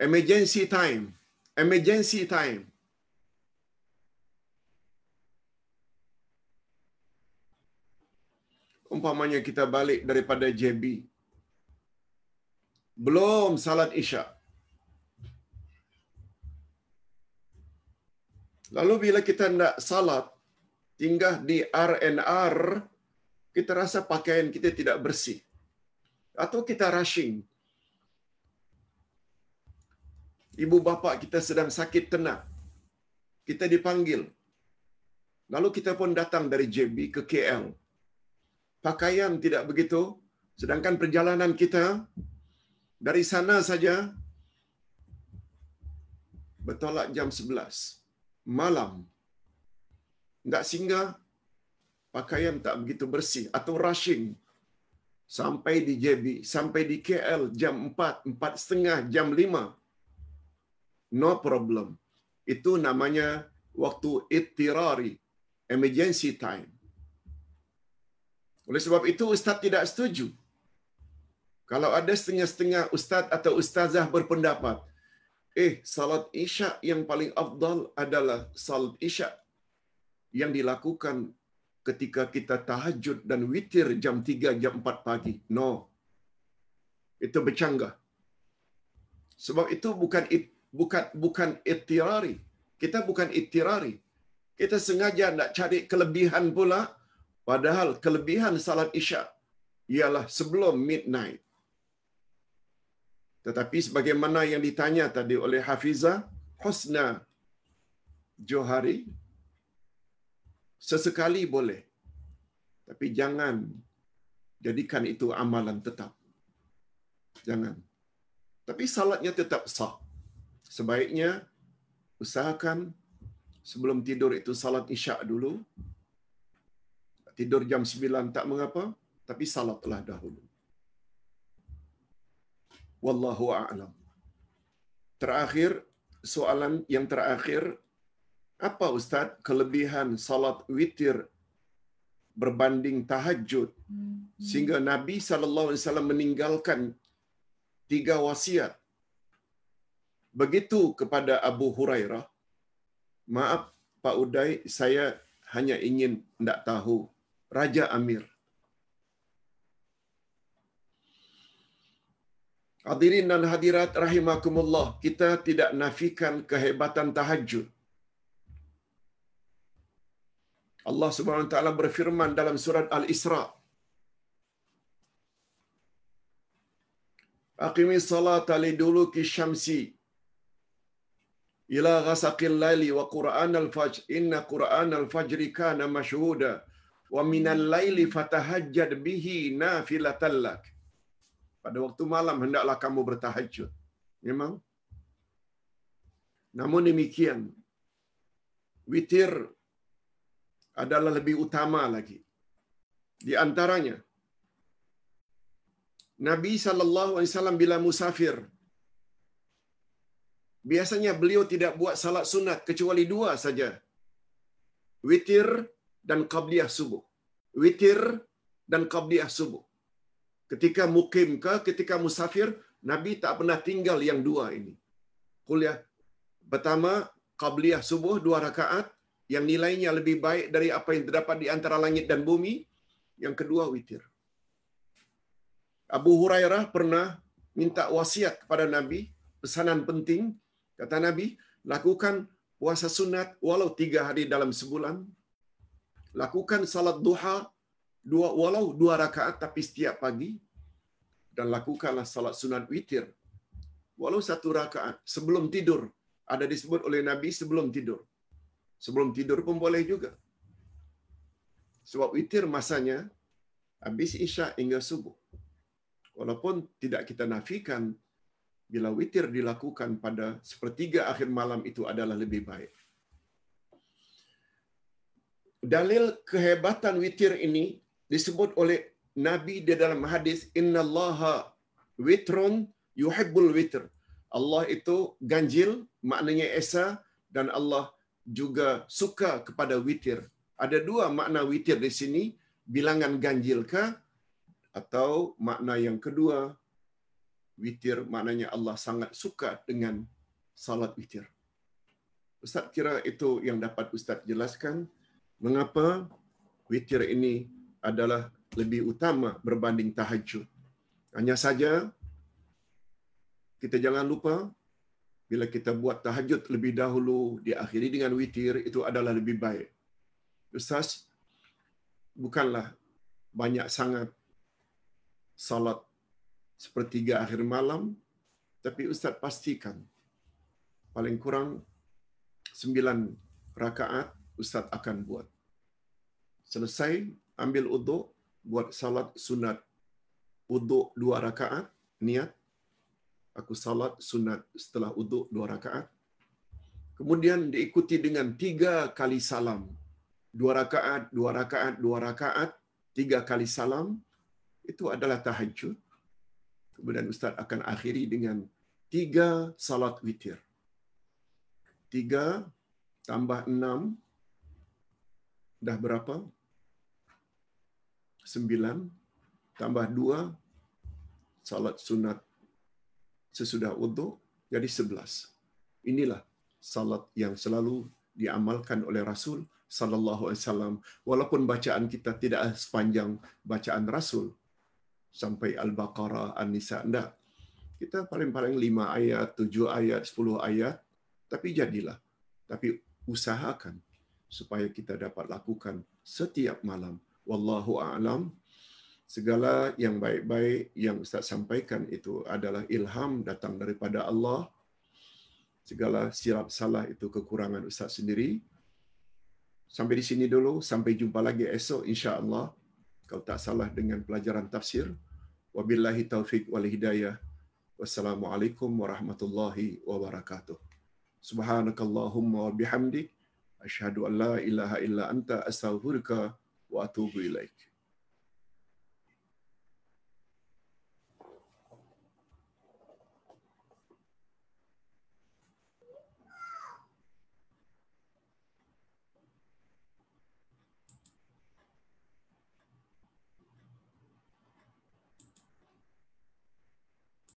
S1: Emergency time. Emergency time. Umpamanya kita balik daripada JB. Belum salat isyak. Lalu bila kita nak salat, tinggal di RNR, kita rasa pakaian kita tidak bersih. Atau kita rushing. Ibu bapa kita sedang sakit tenat. Kita dipanggil. Lalu kita pun datang dari JB ke KL. Pakaian tidak begitu. Sedangkan perjalanan kita dari sana saja bertolak jam 11 malam. Tidak singgah, pakaian tak begitu bersih atau rushing sampai di JB, sampai di KL jam 4, 4 setengah, jam 5. No problem. Itu namanya waktu ittirari, emergency time. Oleh sebab itu Ustaz tidak setuju. Kalau ada setengah-setengah Ustaz atau Ustazah berpendapat, eh salat isyak yang paling afdal adalah salat isyak yang dilakukan ketika kita tahajud dan witir jam 3, jam 4 pagi. No. Itu bercanggah. Sebab itu bukan bukan bukan ittirari. Kita bukan ittirari. Kita sengaja nak cari kelebihan pula padahal kelebihan salat isyak ialah sebelum midnight. Tetapi sebagaimana yang ditanya tadi oleh Hafizah Husna Johari, sesekali boleh. Tapi jangan jadikan itu amalan tetap. Jangan. Tapi salatnya tetap sah. Sebaiknya usahakan sebelum tidur itu salat isyak dulu. Tidur jam 9 tak mengapa, tapi salatlah dahulu. Wallahu a'lam. Terakhir, soalan yang terakhir, apa Ustaz kelebihan salat witir berbanding tahajud? Sehingga Nabi sallallahu alaihi wasallam meninggalkan tiga wasiat. Begitu kepada Abu Hurairah maaf Pak Uday saya hanya ingin nak tahu Raja Amir. Hadirin dan hadirat rahimakumullah kita tidak nafikan kehebatan tahajud Allah Subhanahu wa taala berfirman dalam surat Al-Isra. Aqimi salata liduluki syamsi. Ila ghasaqil laili wa Qur'an al-fajr inna Qur'an al-fajr kana mashhuda. Wa minal laili fatahajjad bihi nafilatan lak. Pada waktu malam hendaklah kamu bertahajud memang? Namun demikian witir adalah lebih utama lagi. Di antaranya Nabi wasallam bila musafir biasanya beliau tidak buat salat sunat kecuali dua saja. Witir dan qabliyah subuh. Witir dan qabliyah subuh. Ketika mukim ke, ketika musafir, Nabi tak pernah tinggal yang dua ini. Kuliah pertama, qabliyah subuh, dua rakaat, yang nilainya lebih baik dari apa yang terdapat di antara langit dan bumi. Yang kedua, witir. Abu Hurairah pernah minta wasiat kepada Nabi, pesanan penting, kata Nabi, lakukan puasa sunat walau tiga hari dalam sebulan, lakukan salat duha dua walau dua rakaat tapi setiap pagi, dan lakukanlah salat sunat witir walau satu rakaat sebelum tidur. Ada disebut oleh Nabi sebelum tidur. Sebelum tidur pun boleh juga. Sebab witir masanya habis isyak hingga subuh. Walaupun tidak kita nafikan bila witir dilakukan pada sepertiga akhir malam itu adalah lebih baik. Dalil kehebatan witir ini disebut oleh Nabi di dalam hadis innallaha witrun yuhibbul witr. Allah itu ganjil maknanya esa dan Allah juga suka kepada witir. Ada dua makna witir di sini, bilangan ganjil ke atau makna yang kedua witir maknanya Allah sangat suka dengan salat witir. Ustaz kira itu yang dapat Ustaz jelaskan mengapa witir ini adalah lebih utama berbanding tahajud. Hanya saja kita jangan lupa bila kita buat tahajud lebih dahulu diakhiri dengan witir itu adalah lebih baik. Ustaz bukanlah banyak sangat salat sepertiga akhir malam tapi ustaz pastikan paling kurang sembilan rakaat ustaz akan buat. Selesai ambil uduk buat salat sunat uduk dua rakaat niat aku salat sunat setelah uduk dua rakaat. Kemudian diikuti dengan tiga kali salam. Dua rakaat, dua rakaat, dua rakaat, tiga kali salam. Itu adalah tahajud. Kemudian Ustaz akan akhiri dengan tiga salat witir. Tiga tambah enam. Dah berapa? Sembilan. Tambah dua. Salat sunat sesudah wudhu jadi sebelas. Inilah salat yang selalu diamalkan oleh Rasul sallallahu alaihi wasallam walaupun bacaan kita tidak sepanjang bacaan Rasul sampai Al-Baqarah, An-Nisa enggak. Kita paling-paling lima ayat, tujuh ayat, sepuluh ayat tapi jadilah. Tapi usahakan supaya kita dapat lakukan setiap malam. Wallahu a'lam segala yang baik-baik yang Ustaz sampaikan itu adalah ilham datang daripada Allah. Segala silap salah itu kekurangan Ustaz sendiri. Sampai di sini dulu. Sampai jumpa lagi esok insya-Allah. Kalau tak salah dengan pelajaran tafsir. Wabillahi taufik wal hidayah. Wassalamualaikum warahmatullahi wabarakatuh. Subhanakallahumma wa bihamdik. Ashhadu an la ilaha illa anta astaghfiruka wa atubu ilaik.